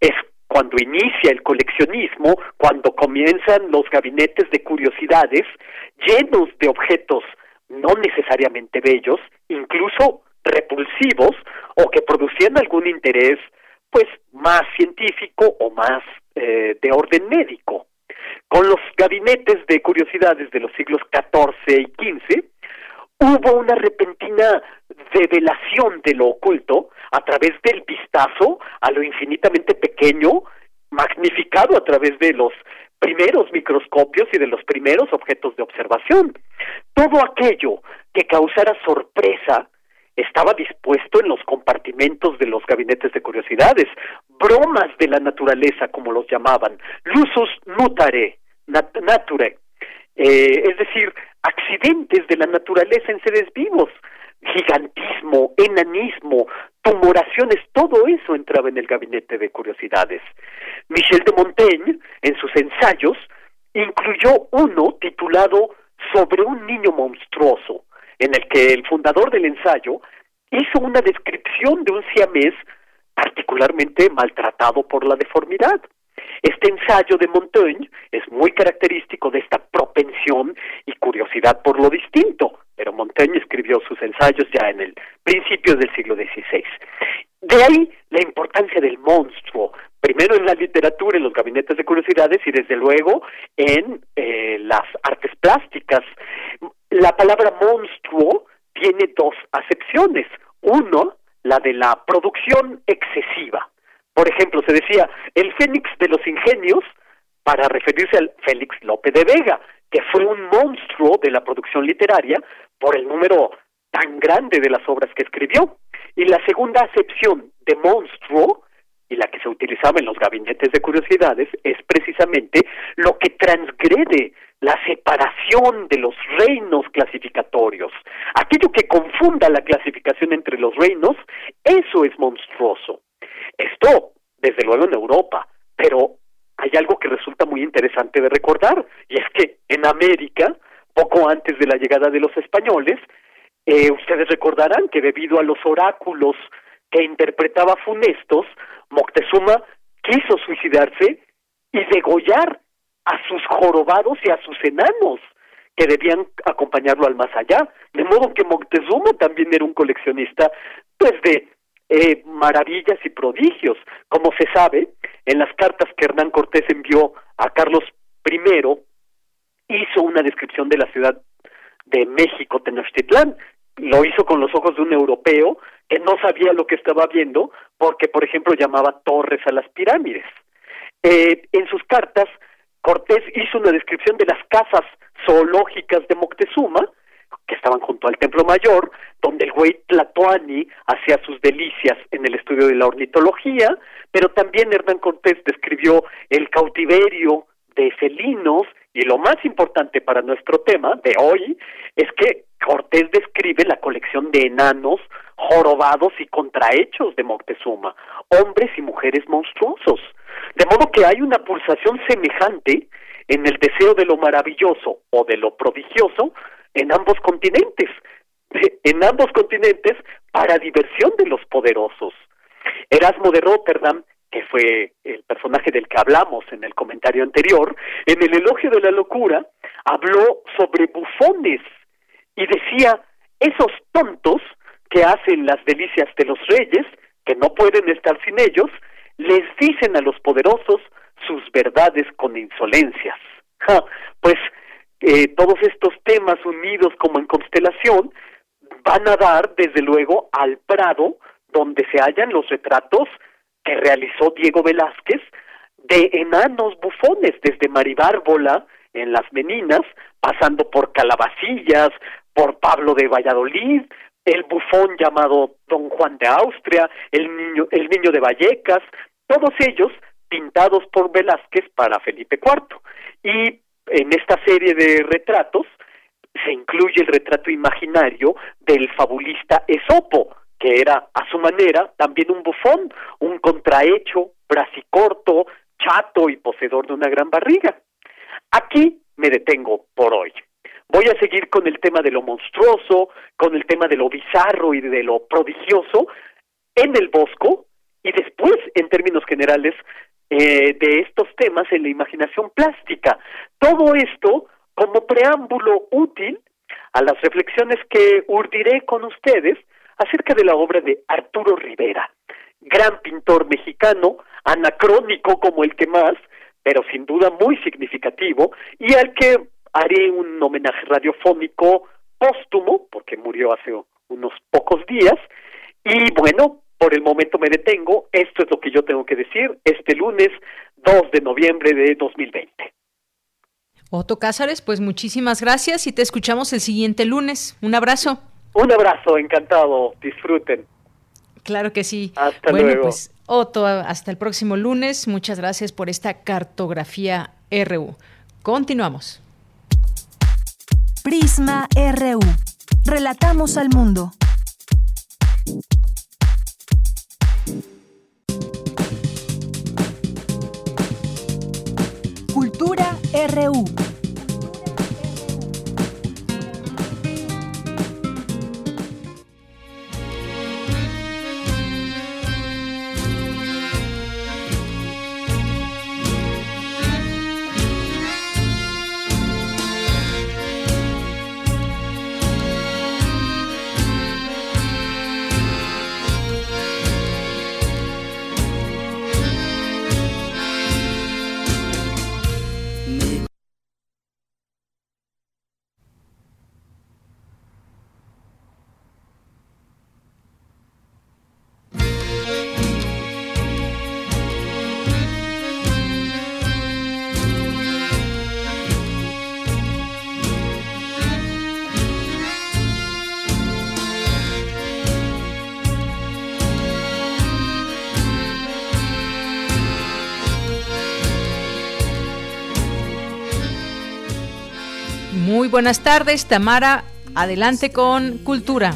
Es cuando inicia el coleccionismo, cuando comienzan los gabinetes de curiosidades llenos de objetos no necesariamente bellos, incluso repulsivos o que producían algún interés pues más científico o más eh, de orden médico. Con los gabinetes de curiosidades de los siglos XIV y XV, hubo una repentina revelación de lo oculto a través del vistazo a lo infinitamente pequeño, magnificado a través de los primeros microscopios y de los primeros objetos de observación. Todo aquello que causara sorpresa estaba dispuesto en los compartimentos de los gabinetes de curiosidades, bromas de la naturaleza, como los llamaban, lusus nutare, nature, eh, es decir, accidentes de la naturaleza en seres vivos, gigantismo, enanismo, tumoraciones, todo eso entraba en el gabinete de curiosidades. Michel de Montaigne, en sus ensayos, incluyó uno titulado Sobre un niño monstruoso, en el que el fundador del ensayo hizo una descripción de un siamés particularmente maltratado por la deformidad. Este ensayo de Montaigne es muy característico de esta propensión y curiosidad por lo distinto, pero Montaigne escribió sus ensayos ya en el principio del siglo XVI. De ahí la importancia del monstruo primero en la literatura, en los gabinetes de curiosidades y desde luego en eh, las artes plásticas. La palabra monstruo tiene dos acepciones. Uno, la de la producción excesiva. Por ejemplo, se decía el Fénix de los Ingenios para referirse al Félix López de Vega, que fue un monstruo de la producción literaria por el número tan grande de las obras que escribió. Y la segunda acepción de monstruo, y la que se utilizaba en los gabinetes de curiosidades, es precisamente lo que transgrede la separación de los reinos clasificatorios. Aquello que confunda la clasificación entre los reinos, eso es monstruoso. Esto, desde luego, en Europa, pero hay algo que resulta muy interesante de recordar, y es que en América, poco antes de la llegada de los españoles, eh, ustedes recordarán que debido a los oráculos que interpretaba Funestos, Moctezuma quiso suicidarse y degollar a sus jorobados y a sus enanos que debían acompañarlo al más allá. De modo que Moctezuma también era un coleccionista, pues de eh, maravillas y prodigios. Como se sabe, en las cartas que Hernán Cortés envió a Carlos I, hizo una descripción de la ciudad de México, Tenochtitlán. Lo hizo con los ojos de un europeo que no sabía lo que estaba viendo porque, por ejemplo, llamaba torres a las pirámides. Eh, en sus cartas, Cortés hizo una descripción de las casas zoológicas de Moctezuma, que estaban junto al Templo Mayor, donde el güey Tlatoani hacía sus delicias en el estudio de la ornitología, pero también Hernán Cortés describió el cautiverio de felinos y lo más importante para nuestro tema de hoy es que Cortés describe la colección de enanos, jorobados y contrahechos de Moctezuma, hombres y mujeres monstruosos. De modo que hay una pulsación semejante en el deseo de lo maravilloso o de lo prodigioso en ambos continentes, [laughs] en ambos continentes para diversión de los poderosos. Erasmo de Rotterdam, que fue el personaje del que hablamos en el comentario anterior, en el elogio de la locura, habló sobre bufones y decía, esos tontos que hacen las delicias de los reyes, que no pueden estar sin ellos, les dicen a los poderosos sus verdades con insolencias. [laughs] pues eh, todos estos temas unidos como en constelación van a dar, desde luego, al Prado, donde se hallan los retratos que realizó Diego Velázquez de enanos bufones, desde Maribárbola en Las Meninas, pasando por Calabacillas, por Pablo de Valladolid, el bufón llamado Don Juan de Austria, el niño, el niño de Vallecas, todos ellos pintados por Velázquez para Felipe IV. Y en esta serie de retratos se incluye el retrato imaginario del fabulista Esopo, que era a su manera también un bufón, un contrahecho, brasicorto, chato y poseedor de una gran barriga. Aquí me detengo por hoy. Voy a seguir con el tema de lo monstruoso, con el tema de lo bizarro y de lo prodigioso en el Bosco y después, en términos generales, eh, de estos temas en la imaginación plástica. Todo esto como preámbulo útil a las reflexiones que urdiré con ustedes acerca de la obra de Arturo Rivera, gran pintor mexicano, anacrónico como el que más, pero sin duda muy significativo, y al que haré un homenaje radiofónico póstumo, porque murió hace unos pocos días, y bueno, por el momento me detengo. Esto es lo que yo tengo que decir este lunes 2 de noviembre de 2020. Otto Cázares, pues muchísimas gracias y te escuchamos el siguiente lunes. Un abrazo. Un abrazo, encantado. Disfruten. Claro que sí. Hasta bueno, luego. pues Otto, hasta el próximo lunes. Muchas gracias por esta cartografía RU. Continuamos. Prisma RU. Relatamos al mundo. RU. Buenas tardes, Tamara. Adelante con Cultura.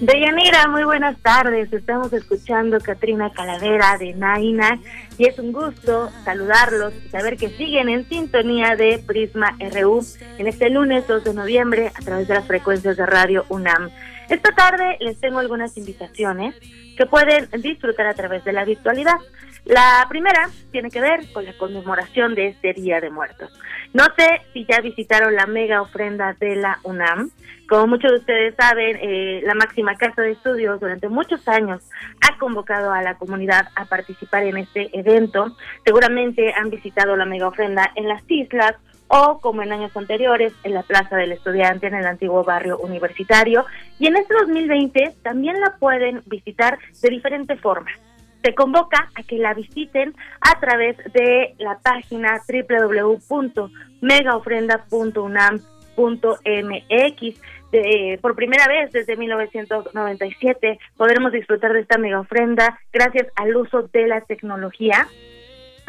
Deyanira, muy buenas tardes. Estamos escuchando Katrina Calavera de Naina y es un gusto saludarlos y saber que siguen en sintonía de Prisma RU en este lunes 2 de noviembre a través de las frecuencias de Radio UNAM. Esta tarde les tengo algunas invitaciones que pueden disfrutar a través de la virtualidad. La primera tiene que ver con la conmemoración de este Día de Muertos. No sé si ya visitaron la mega ofrenda de la UNAM. Como muchos de ustedes saben, eh, la máxima casa de estudios durante muchos años ha convocado a la comunidad a participar en este evento. Seguramente han visitado la mega ofrenda en las islas o como en años anteriores en la Plaza del Estudiante en el antiguo barrio universitario. Y en este 2020 también la pueden visitar de diferentes formas se convoca a que la visiten a través de la página www.megaofrenda.unam.mx. De, por primera vez desde 1997 podremos disfrutar de esta mega ofrenda gracias al uso de la tecnología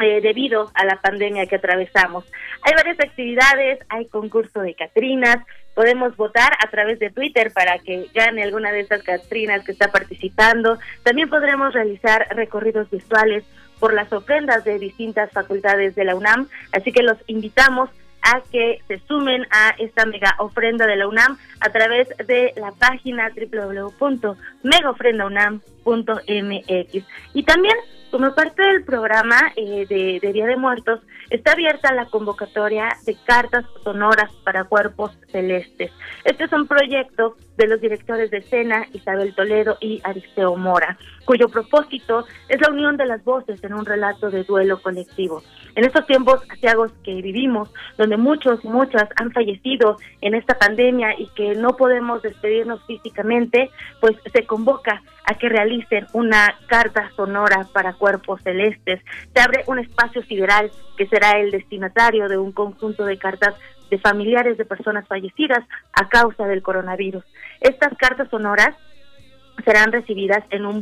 eh, debido a la pandemia que atravesamos. Hay varias actividades, hay concurso de Catrinas, podemos votar a través de Twitter para que gane alguna de estas Catrinas que está participando. También podremos realizar recorridos visuales por las ofrendas de distintas facultades de la UNAM, así que los invitamos a que se sumen a esta mega ofrenda de la UNAM a través de la página www.megaofrendaunam.mx. Y también como parte del programa eh, de, Día de Muertos, está abierta la convocatoria de cartas sonoras para cuerpos celestes. Este es un proyecto de los directores de escena Isabel Toledo y Aristeo Mora, cuyo propósito es la unión de las voces en un relato de duelo colectivo. En estos tiempos asiagos que vivimos, donde muchos y muchas han fallecido en esta pandemia y que no podemos despedirnos físicamente, pues se convoca a que realicen una carta sonora para cuerpos celestes. Se abre un espacio sideral que será el destinatario de un conjunto de cartas de familiares de personas fallecidas a causa del coronavirus. Estas cartas sonoras serán recibidas en un,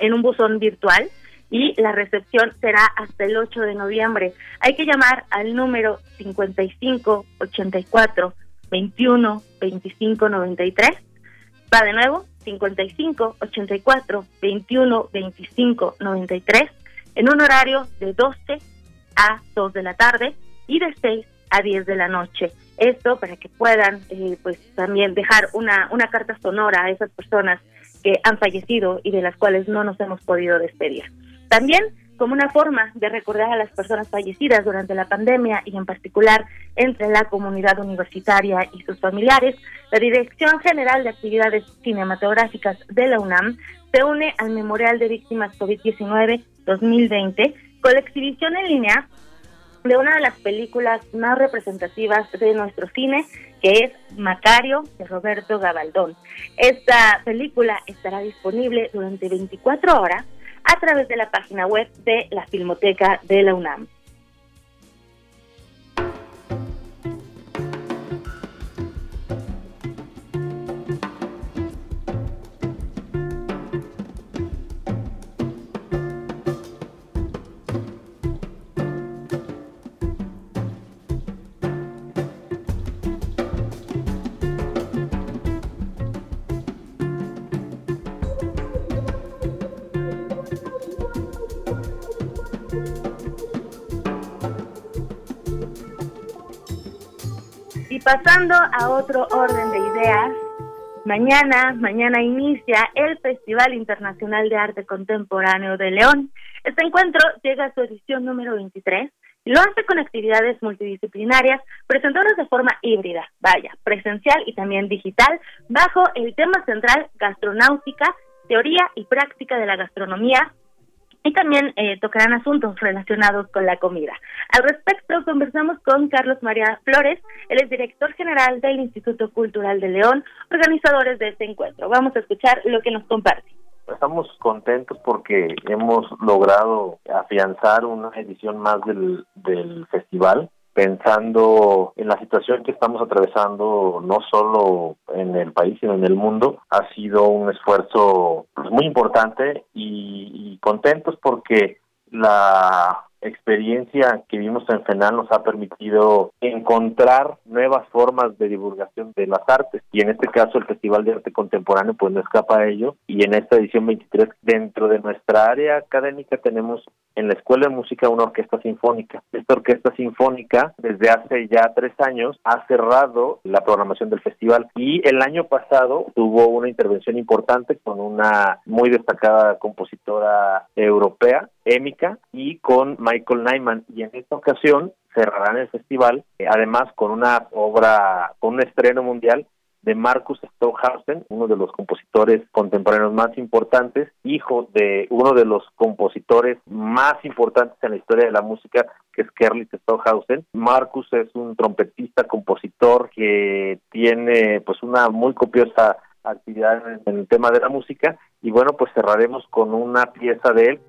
en un buzón virtual y la recepción será hasta el 8 de noviembre. Hay que llamar al número 55 84 21 25 93. Va de nuevo, 55 84 21 25 93 en un horario de 12 a 2 de la tarde y de 6 a 10 de la noche. Esto para que puedan eh, pues también dejar una, una carta sonora a esas personas que han fallecido y de las cuales no nos hemos podido despedir. También como una forma de recordar a las personas fallecidas durante la pandemia y en particular entre la comunidad universitaria y sus familiares, la Dirección General de Actividades Cinematográficas de la UNAM se une al Memorial de Víctimas COVID-19 2020 con la exhibición en línea de una de las películas más representativas de nuestro cine, que es Macario de Roberto Gabaldón. Esta película estará disponible durante 24 horas a través de la página web de la Filmoteca de la UNAM. Pasando a otro orden de ideas, mañana, mañana inicia el Festival Internacional de Arte Contemporáneo de León. Este encuentro llega a su edición número 23 y lo hace con actividades multidisciplinarias presentadas de forma híbrida, vaya, presencial y también digital, bajo el tema central gastronáutica, teoría y práctica de la gastronomía, y también eh, tocarán asuntos relacionados con la comida. Al respecto, conversamos con Carlos María Flores, él es director general del Instituto Cultural de León, organizadores de este encuentro. Vamos a escuchar lo que nos comparte. Estamos contentos porque hemos logrado afianzar una edición más del, del festival pensando en la situación que estamos atravesando no solo en el país sino en el mundo ha sido un esfuerzo pues, muy importante y, contentos porque la experiencia que vimos en FENAL nos ha permitido encontrar nuevas formas de divulgación de las artes. Y en este caso el Festival de Arte Contemporáneo pues no escapa a ello. Y en esta edición 23 dentro de nuestra área académica tenemos en la Escuela de Música una orquesta sinfónica. Esta orquesta sinfónica desde hace ya tres años ha cerrado la programación del festival. Y el año pasado tuvo una intervención importante con una muy destacada compositora europea, Émica, y con Michael Nyman. Y en esta ocasión cerrarán el festival, eh, además con una obra, con un estreno mundial de Marcus Stockhausen, uno de los compositores contemporáneos más importantes, hijo de uno de los compositores más importantes en la historia de la música, que es Kerlit Stockhausen. Marcus es un trompetista, compositor que tiene pues una muy copiosa actividad en el tema de la música y bueno, pues cerraremos con una pieza de él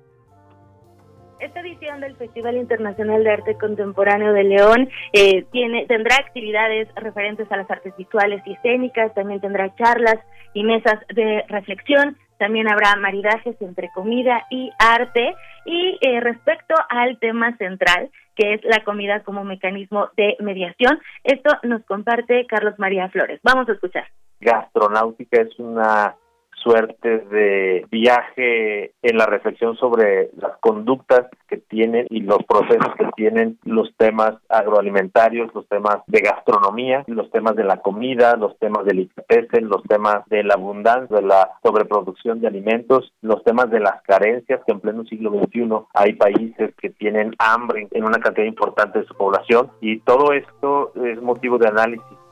esta edición del Festival Internacional de Arte Contemporáneo de León eh, tiene, tendrá actividades referentes a las artes visuales y escénicas, también tendrá charlas y mesas de reflexión, también habrá maridajes entre comida y arte. Y eh, respecto al tema central, que es la comida como mecanismo de mediación, esto nos comparte Carlos María Flores. Vamos a escuchar. Gastronáutica es una suerte de viaje en la reflexión sobre las conductas que tienen y los procesos que tienen los temas agroalimentarios, los temas de gastronomía, los temas de la comida, los temas del IPS, los temas de la abundancia, de la sobreproducción de alimentos, los temas de las carencias, que en pleno siglo XXI hay países que tienen hambre en una cantidad importante de su población. Y todo esto es motivo de análisis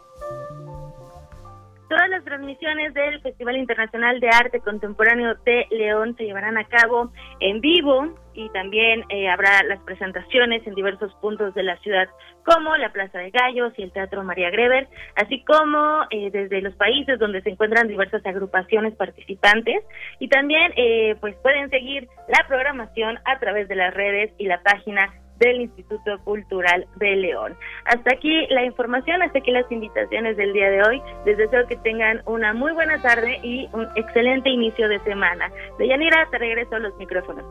Todas las transmisiones del Festival Internacional de Arte Contemporáneo de León se llevarán a cabo en vivo y también eh, habrá las presentaciones en diversos puntos de la ciudad como la Plaza de Gallos y el Teatro María Greber, así como eh, desde los países donde se encuentran diversas agrupaciones participantes. Y también eh, pues pueden seguir la programación a través de las redes y la página del Instituto Cultural de León. Hasta aquí la información, hasta aquí las invitaciones del día de hoy. Les deseo que tengan una muy buena tarde y un excelente inicio de semana. Deyanira, te regreso los micrófonos.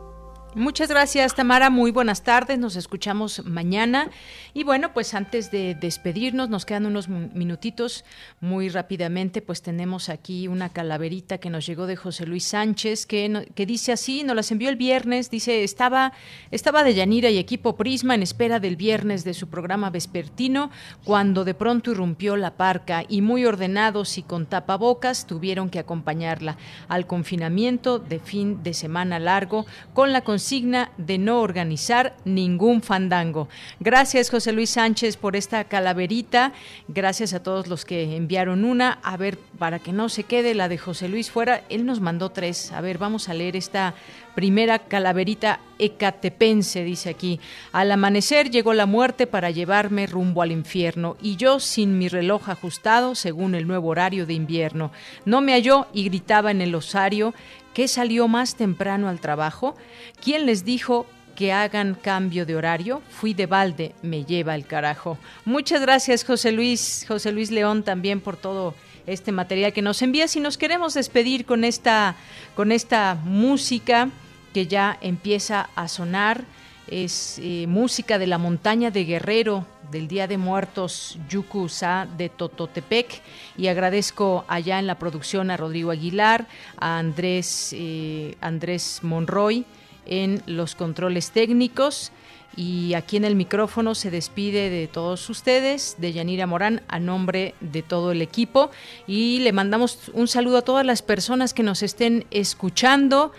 Muchas gracias, Tamara. Muy buenas tardes. Nos escuchamos mañana. Y bueno, pues antes de despedirnos, nos quedan unos minutitos muy rápidamente. Pues tenemos aquí una calaverita que nos llegó de José Luis Sánchez, que, que dice así, nos las envió el viernes. Dice, estaba, estaba de Yanira y equipo Prisma en espera del viernes de su programa vespertino, cuando de pronto irrumpió la parca y muy ordenados y con tapabocas tuvieron que acompañarla al confinamiento de fin de semana largo con la consigna de no organizar ningún fandango. Gracias, José Luis Sánchez, por esta calaverita. Gracias a todos los que enviaron una. A ver, para que no se quede la de José Luis fuera, él nos mandó tres. A ver, vamos a leer esta primera calaverita ecatepense, dice aquí. Al amanecer llegó la muerte para llevarme rumbo al infierno, y yo sin mi reloj ajustado según el nuevo horario de invierno. No me halló y gritaba en el osario ¿Qué salió más temprano al trabajo? ¿Quién les dijo que hagan cambio de horario? Fui de balde, me lleva el carajo. Muchas gracias, José Luis, José Luis León, también por todo este material que nos envías y nos queremos despedir con esta, con esta música que ya empieza a sonar. Es eh, música de la montaña de Guerrero, del Día de Muertos Yucusa de Tototepec y agradezco allá en la producción a Rodrigo Aguilar, a Andrés, eh, Andrés Monroy en los controles técnicos y aquí en el micrófono se despide de todos ustedes, de Yanira Morán, a nombre de todo el equipo y le mandamos un saludo a todas las personas que nos estén escuchando.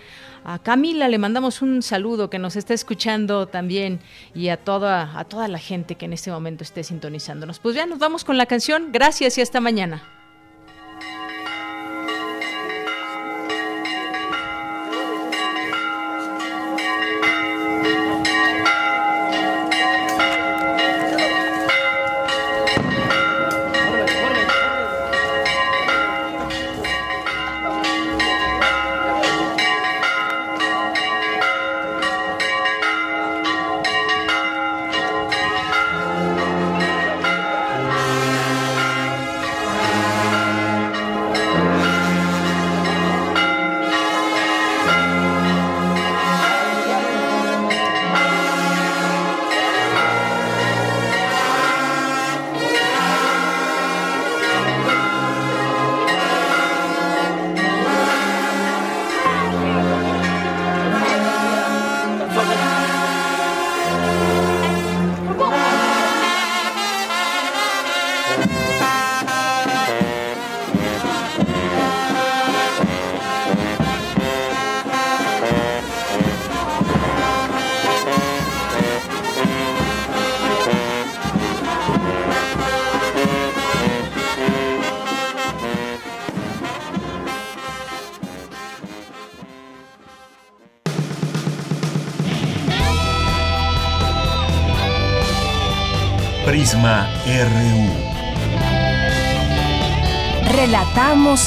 A Camila le mandamos un saludo que nos está escuchando también y a toda, a toda la gente que en este momento esté sintonizándonos. Pues ya nos vamos con la canción. Gracias y hasta mañana.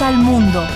Al mundo.